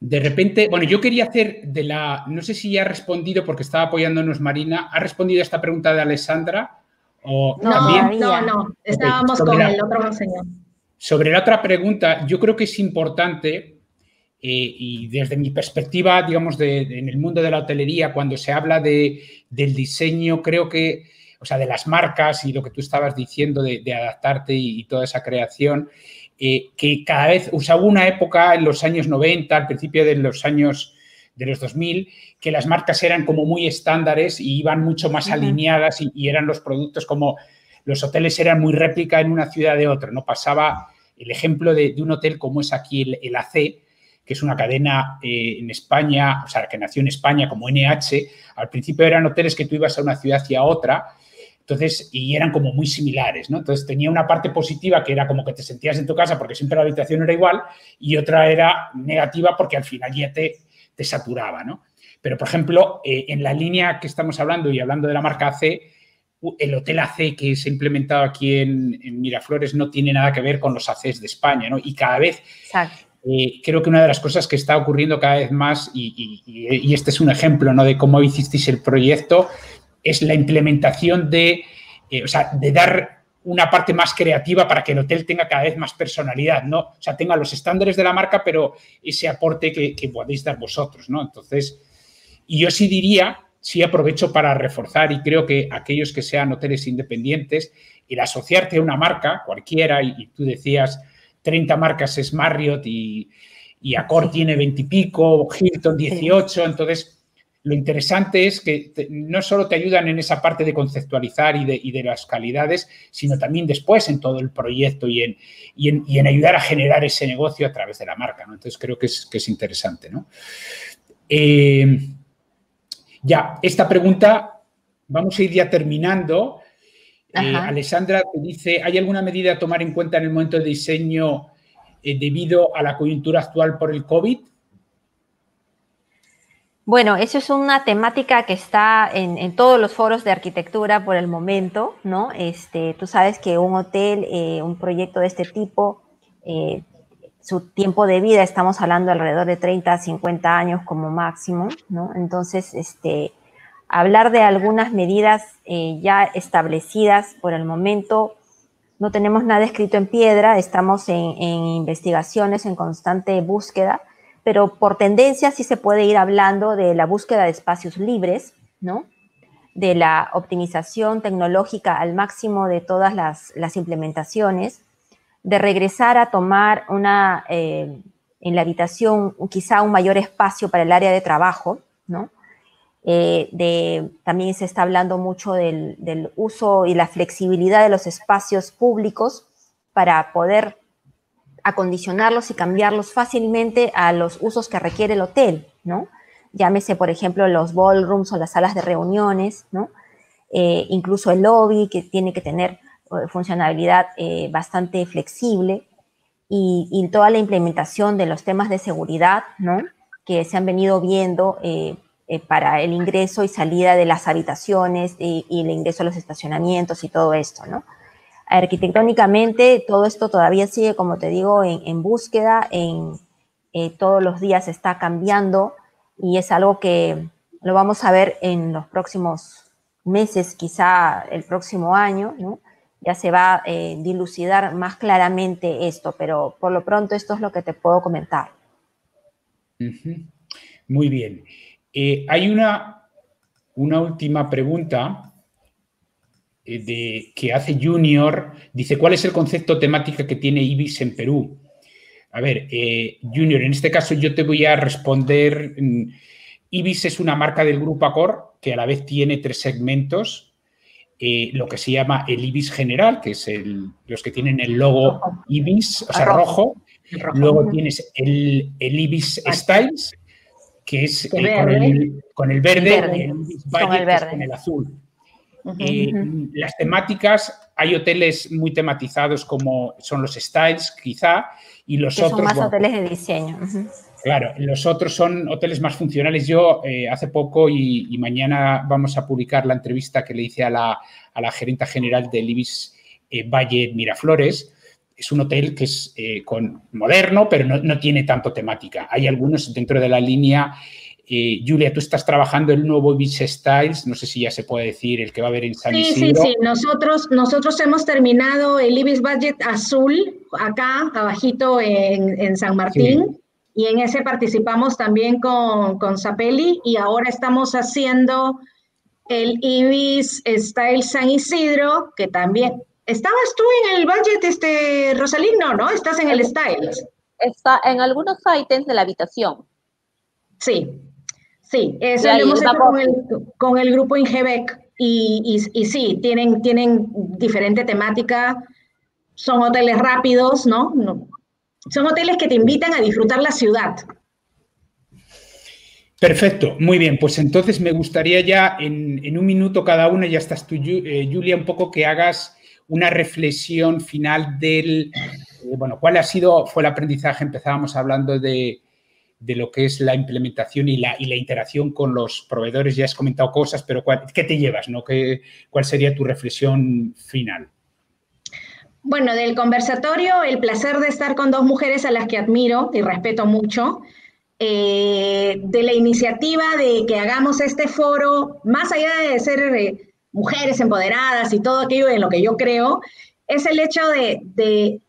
De repente, bueno, yo quería hacer de la, no sé si ya ha respondido porque estaba apoyándonos Marina, ¿ha respondido a esta pregunta de Alessandra? O no, también? no, no, estábamos con el otro señor. Sobre la otra pregunta, yo creo que es importante eh, y desde mi perspectiva, digamos, de, en el mundo de la hotelería, cuando se habla de, del diseño, creo que, o sea, de las marcas y lo que tú estabas diciendo de, adaptarte y, toda esa creación, eh, que cada vez, o sea, hubo una época en los años 90, al principio de los años de los 2000, que las marcas eran como muy estándares y iban mucho más alineadas y, eran los productos como los hoteles eran muy réplica en una ciudad de otra, ¿no? Pasaba el ejemplo de, un hotel como es aquí el, AC, que es una cadena eh, en España, o sea, que nació en España como NH, al principio eran hoteles que tú ibas a una ciudad y a otra, entonces, y eran como muy similares, ¿no? Entonces tenía una parte positiva que era como que te sentías en tu casa porque siempre la habitación era igual y otra era negativa porque al final ya te, te saturaba, ¿no? Pero, por ejemplo, eh, en la línea que estamos hablando y hablando de la marca AC, el Hotel AC que se ha implementado aquí en, en, Miraflores no tiene nada que ver con los ACs de España, ¿no? Y cada vez Exacto creo que una de las cosas que está ocurriendo cada vez más, y, este es un ejemplo ¿no? de cómo hicisteis el proyecto, es la implementación de, eh, o sea, de dar una parte más creativa para que el hotel tenga cada vez más personalidad, ¿no? O sea, tenga los estándares de la marca, pero ese aporte que, podéis dar vosotros, ¿no? Entonces, y yo sí diría, sí aprovecho para reforzar y creo que aquellos que sean hoteles independientes, el asociarte a una marca, cualquiera, y tú decías, 30 marcas es Marriott y, y Accor tiene 20 y pico, Hilton 18, entonces lo interesante es que no solo te ayudan en esa parte de conceptualizar y de, y de, las calidades, sino también después en todo el proyecto y en, y en, ayudar a generar ese negocio a través de la marca. ¿no? Entonces creo que es, que es interesante. ¿no? Eh, ya, esta pregunta vamos a ir ya terminando. Eh, Alessandra te dice, ¿hay alguna medida a tomar en cuenta en el momento de diseño eh, debido a la coyuntura actual por el COVID? Bueno, eso es una temática que está en, todos los foros de arquitectura por el momento, ¿no? Este, tú sabes que un hotel, eh, un proyecto de este tipo, su tiempo de vida, estamos hablando alrededor de 30, 50 años como máximo, ¿no? Entonces, este, hablar de algunas medidas eh, ya establecidas por el momento. No tenemos nada escrito en piedra, estamos en, investigaciones, en constante búsqueda, pero por tendencia sí se puede ir hablando de la búsqueda de espacios libres, ¿no? de la optimización tecnológica al máximo de todas las, implementaciones, de regresar a tomar una, eh, en la habitación quizá un mayor espacio para el área de trabajo, ¿no? Eh, de, también se está hablando mucho del, del, uso y la flexibilidad de los espacios públicos para poder acondicionarlos y cambiarlos fácilmente a los usos que requiere el hotel, ¿no? Llámese, por ejemplo, los ballrooms o las salas de reuniones, ¿no? Eh, incluso el lobby, que tiene que tener funcionalidad eh, bastante flexible, y, y, toda la implementación de los temas de seguridad, ¿no? Que se han venido viendo para el ingreso y salida de las habitaciones y, y el ingreso a los estacionamientos y todo esto, ¿no? Arquitectónicamente, todo esto todavía sigue, como te digo, en, búsqueda, en, eh, todos los días está cambiando y es algo que lo vamos a ver en los próximos meses, quizá el próximo año, ¿no? Ya se va a eh, dilucidar más claramente esto, pero por lo pronto esto es lo que te puedo comentar. Muy bien. Eh, hay una, una última pregunta eh, de, que hace Junior, dice, ¿cuál es el concepto temática que tiene IBIS en Perú? A ver, Junior, en este caso yo te voy a responder. Mm, IBIS es una marca del grupo Accor que a la vez tiene tres segmentos. Eh, lo que se llama el IBIS general, que es el, los que tienen el logo IBIS, o sea, rojo. Luego tienes el, el IBIS Styles, que es con, el, con, el, verde, y el IBIS Valle, con el azul. Eh, las temáticas, hay hoteles muy tematizados como son los styles, quizá, y los otros... Son más hoteles de diseño. Claro, los otros son hoteles más funcionales. Yo eh, hace poco y, mañana vamos a publicar la entrevista que le hice a la, a la gerenta general del Ibis eh, Valle Miraflores. Es un hotel que es con, moderno, pero no, no, tiene tanto temática. Hay algunos dentro de la línea eh, Julia, tú estás trabajando el nuevo Beach Styles, no sé si ya se puede decir el que va a haber en San sí, Isidro. Sí, sí, nosotros, nosotros hemos terminado el Ibis Budget azul acá, abajito en, San Martín, y en ese participamos también con, con Zapelli, y ahora estamos haciendo el Ibis Style San Isidro, que también... ¿Estabas tú en el budget, este, Rosalino, no? Estás en el Styles. Está en algunos items de la habitación. Sí, Sí, eso lo hemos hecho con el, grupo Ingebec y, y, sí, tienen, tienen diferente temática, son hoteles rápidos, ¿no? Son hoteles que te invitan a disfrutar la ciudad. Perfecto, muy bien. Pues entonces me gustaría ya en, un minuto cada una, ya estás tú, eh, Julia, un poco que hagas una reflexión final del, eh, bueno, cuál ha sido, fue el aprendizaje, empezábamos hablando de, de lo que es la implementación y la, y la interacción con los proveedores. Ya has comentado cosas, pero ¿qué te llevas? No? ¿Qué, ¿Cuál sería tu reflexión final? Bueno, del conversatorio, el placer de estar con dos mujeres a las que admiro y respeto mucho. Eh, de la iniciativa de que hagamos este foro, más allá de ser eh, mujeres empoderadas y todo aquello en lo que yo creo, es el hecho de,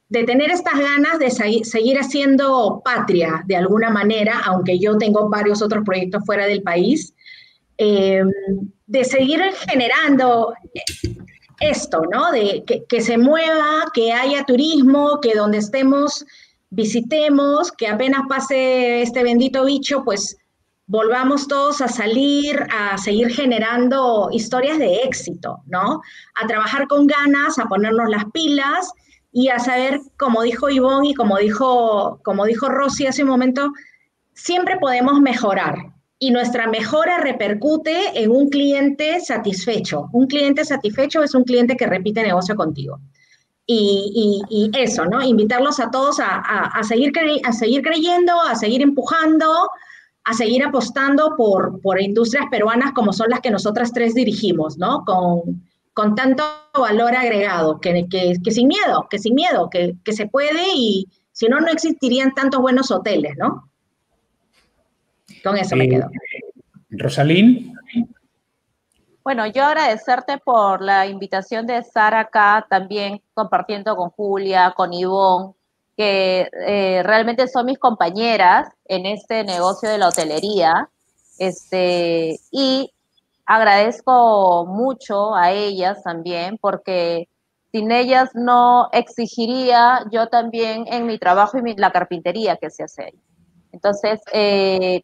de tener estas ganas de seguir haciendo patria de alguna manera, aunque yo tengo varios otros proyectos fuera del país, eh, de seguir generando esto, ¿no? De que, se mueva, que haya turismo, que donde estemos visitemos, que apenas pase este bendito bicho, pues volvamos todos a salir, a seguir generando historias de éxito, ¿no? A trabajar con ganas, a ponernos las pilas y a saber, como dijo Ivonne y como dijo, como dijo Rosy hace un momento, siempre podemos mejorar y nuestra mejora repercute en un cliente satisfecho. Un cliente satisfecho es un cliente que repite negocio contigo. Y, eso, ¿no? Invitarlos a todos a, a, seguir, a seguir creyendo, a seguir empujando, a seguir apostando por, por industrias peruanas como son las que nosotras tres dirigimos, ¿no? Con, con tanto valor agregado, que, que, sin miedo, que sin miedo, que, que, se puede y si no, no existirían tantos buenos hoteles, ¿no? Con eso me quedo. Rosalín. Bueno, yo agradecerte por la invitación de estar acá también compartiendo con Julia, con Ivonne, que eh, realmente son mis compañeras en este negocio de la hotelería. Este, y agradezco mucho a ellas también porque sin ellas no exigiría yo también en mi trabajo y la carpintería que se hace ahí. Entonces, eh,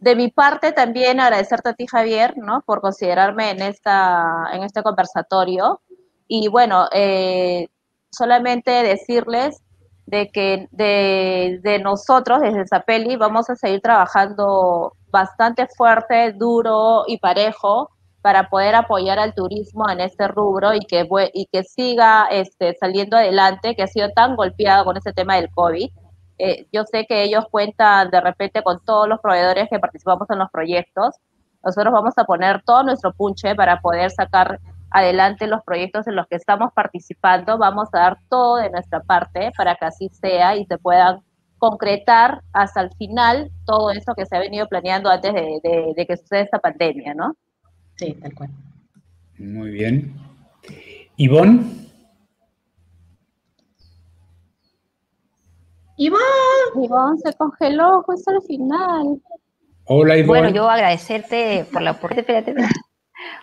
de mi parte también agradecerte a ti, Javier, ¿no? Por considerarme en, esta, en este conversatorio. Y bueno, eh, solamente decirles de que de, de, nosotros, desde Zapeli, vamos a seguir trabajando bastante fuerte, duro y parejo para poder apoyar al turismo en este rubro y que, y que siga este, saliendo adelante, que ha sido tan golpeado con ese tema del COVID. Eh, yo sé que ellos cuentan de repente con todos los proveedores que participamos en los proyectos. Nosotros vamos a poner todo nuestro punche para poder sacar adelante los proyectos en los que estamos participando. Vamos a dar todo de nuestra parte para que así sea y se puedan concretar hasta el final todo eso que se ha venido planeando antes de, de que suceda esta pandemia, ¿no? Sí, tal cual. Muy bien. Ivonne. Ivonne. Ivonne se congeló justo al final. Hola, Ivonne. Bueno, yo agradecerte por la oportunidad. Espérate.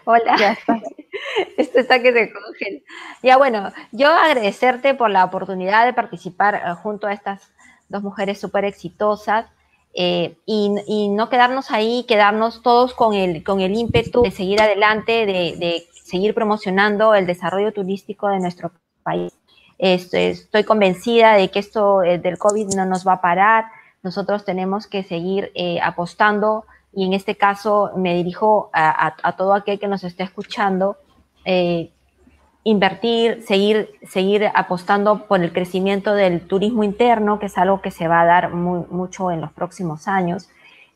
Hola. Ya está. Esto está que se congela. Ya bueno, yo agradecerte por la oportunidad de participar eh, junto a estas dos mujeres súper exitosas. Eh, y, no quedarnos ahí, quedarnos todos con el, con el ímpetu de seguir adelante, de, seguir promocionando el desarrollo turístico de nuestro país. Estoy convencida de que esto eh, del COVID no nos va a parar. Nosotros tenemos que seguir eh, apostando y en este caso me dirijo a, todo aquel que nos esté escuchando invertir, seguir, seguir apostando por el crecimiento del turismo interno, que es algo que se va a dar mucho en los próximos años.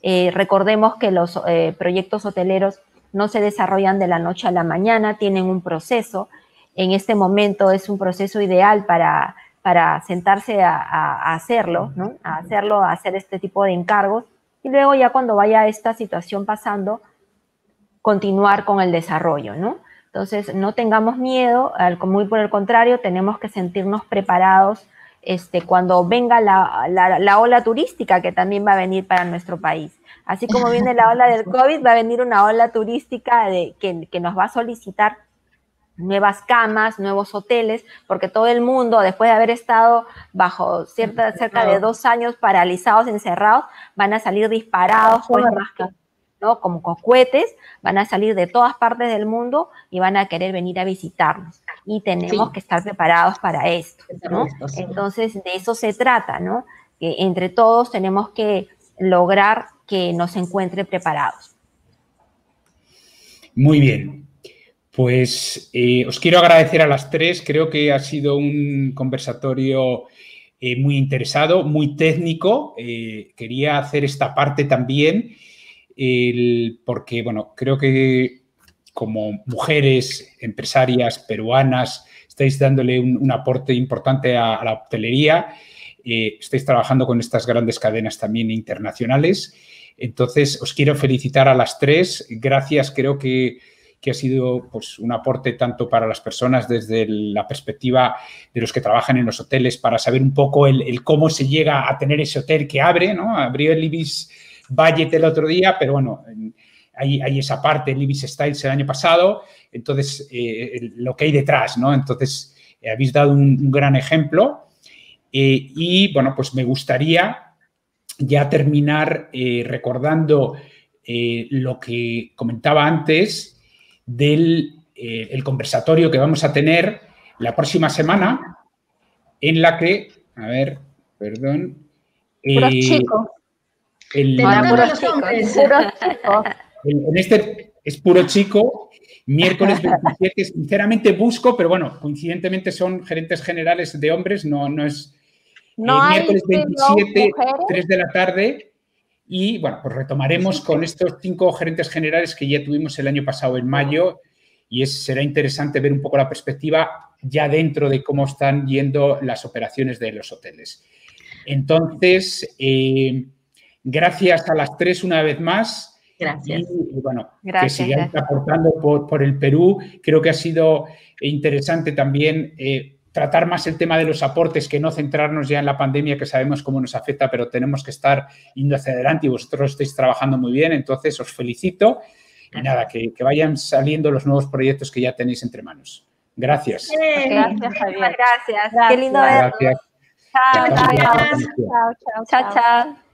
Eh, recordemos que los eh, proyectos hoteleros no se desarrollan de la noche a la mañana, tienen un proceso. En este momento es un proceso ideal para, para sentarse a, hacerlo, ¿no? a hacerlo, a hacer este tipo de encargos. Y luego ya cuando vaya esta situación pasando, continuar con el desarrollo, ¿no? Entonces, no tengamos miedo, muy por el contrario, tenemos que sentirnos preparados este, cuando venga la, ola turística que también va a venir para nuestro país. Así como viene la ola del COVID, va a venir una ola turística de, que, nos va a solicitar nuevas camas, nuevos hoteles, porque todo el mundo, después de haber estado bajo cierta, cerca de dos años paralizados, encerrados, van a salir disparados, pues más que ¿no? Como cohetes, van a salir de todas partes del mundo y van a querer venir a visitarnos. Y tenemos que estar preparados para esto, ¿no? Entonces, de eso se trata, ¿no? Que entre todos tenemos que lograr que nos encuentren preparados. Muy bien. Pues eh, os quiero agradecer a las tres. Creo que ha sido un conversatorio eh, muy interesado, muy técnico. Eh, quería hacer esta parte también porque, bueno, creo que como mujeres empresarias peruanas estáis dándole un, aporte importante a, la hotelería, estáis trabajando con estas grandes cadenas también internacionales. Entonces, os quiero felicitar a las tres. Gracias, creo que, ha sido pues, un aporte tanto para las personas desde la perspectiva de los que trabajan en los hoteles para saber un poco el, cómo se llega a tener ese hotel que abre, ¿no? Abrió el Ibis Budget el otro día, pero bueno, hay, hay esa parte, el Ibis Styles el año pasado, entonces eh, lo que hay detrás, ¿no? Entonces, eh, habéis dado un, gran ejemplo eh, y, bueno, pues me gustaría ya terminar recordando lo que comentaba antes del el conversatorio que vamos a tener la próxima semana, en la que, a ver, perdón. El, en este es puro chico. Miércoles 27, sinceramente busco, pero bueno, coincidentemente son gerentes generales de hombres, no, no es. No eh, miércoles 27, 3 de la tarde. Y bueno, pues retomaremos con estos cinco gerentes generales que ya tuvimos el año pasado en mayo. Y es, será interesante ver un poco la perspectiva ya dentro de cómo están yendo las operaciones de los hoteles. Entonces, eh, Gracias a las tres una vez más. Gracias. Y, bueno, que sigáis aportando por, el Perú. Creo que ha sido interesante también eh, tratar más el tema de los aportes que no centrarnos ya en la pandemia, que sabemos cómo nos afecta, pero tenemos que estar yendo hacia adelante y vosotros estáis trabajando muy bien. Entonces, os felicito. Y nada, que, vayan saliendo los nuevos proyectos que ya tenéis entre manos. Gracias. Gracias, Javier. Gracias. Qué lindo verlo. Gracias. chao, chao. chao, chao.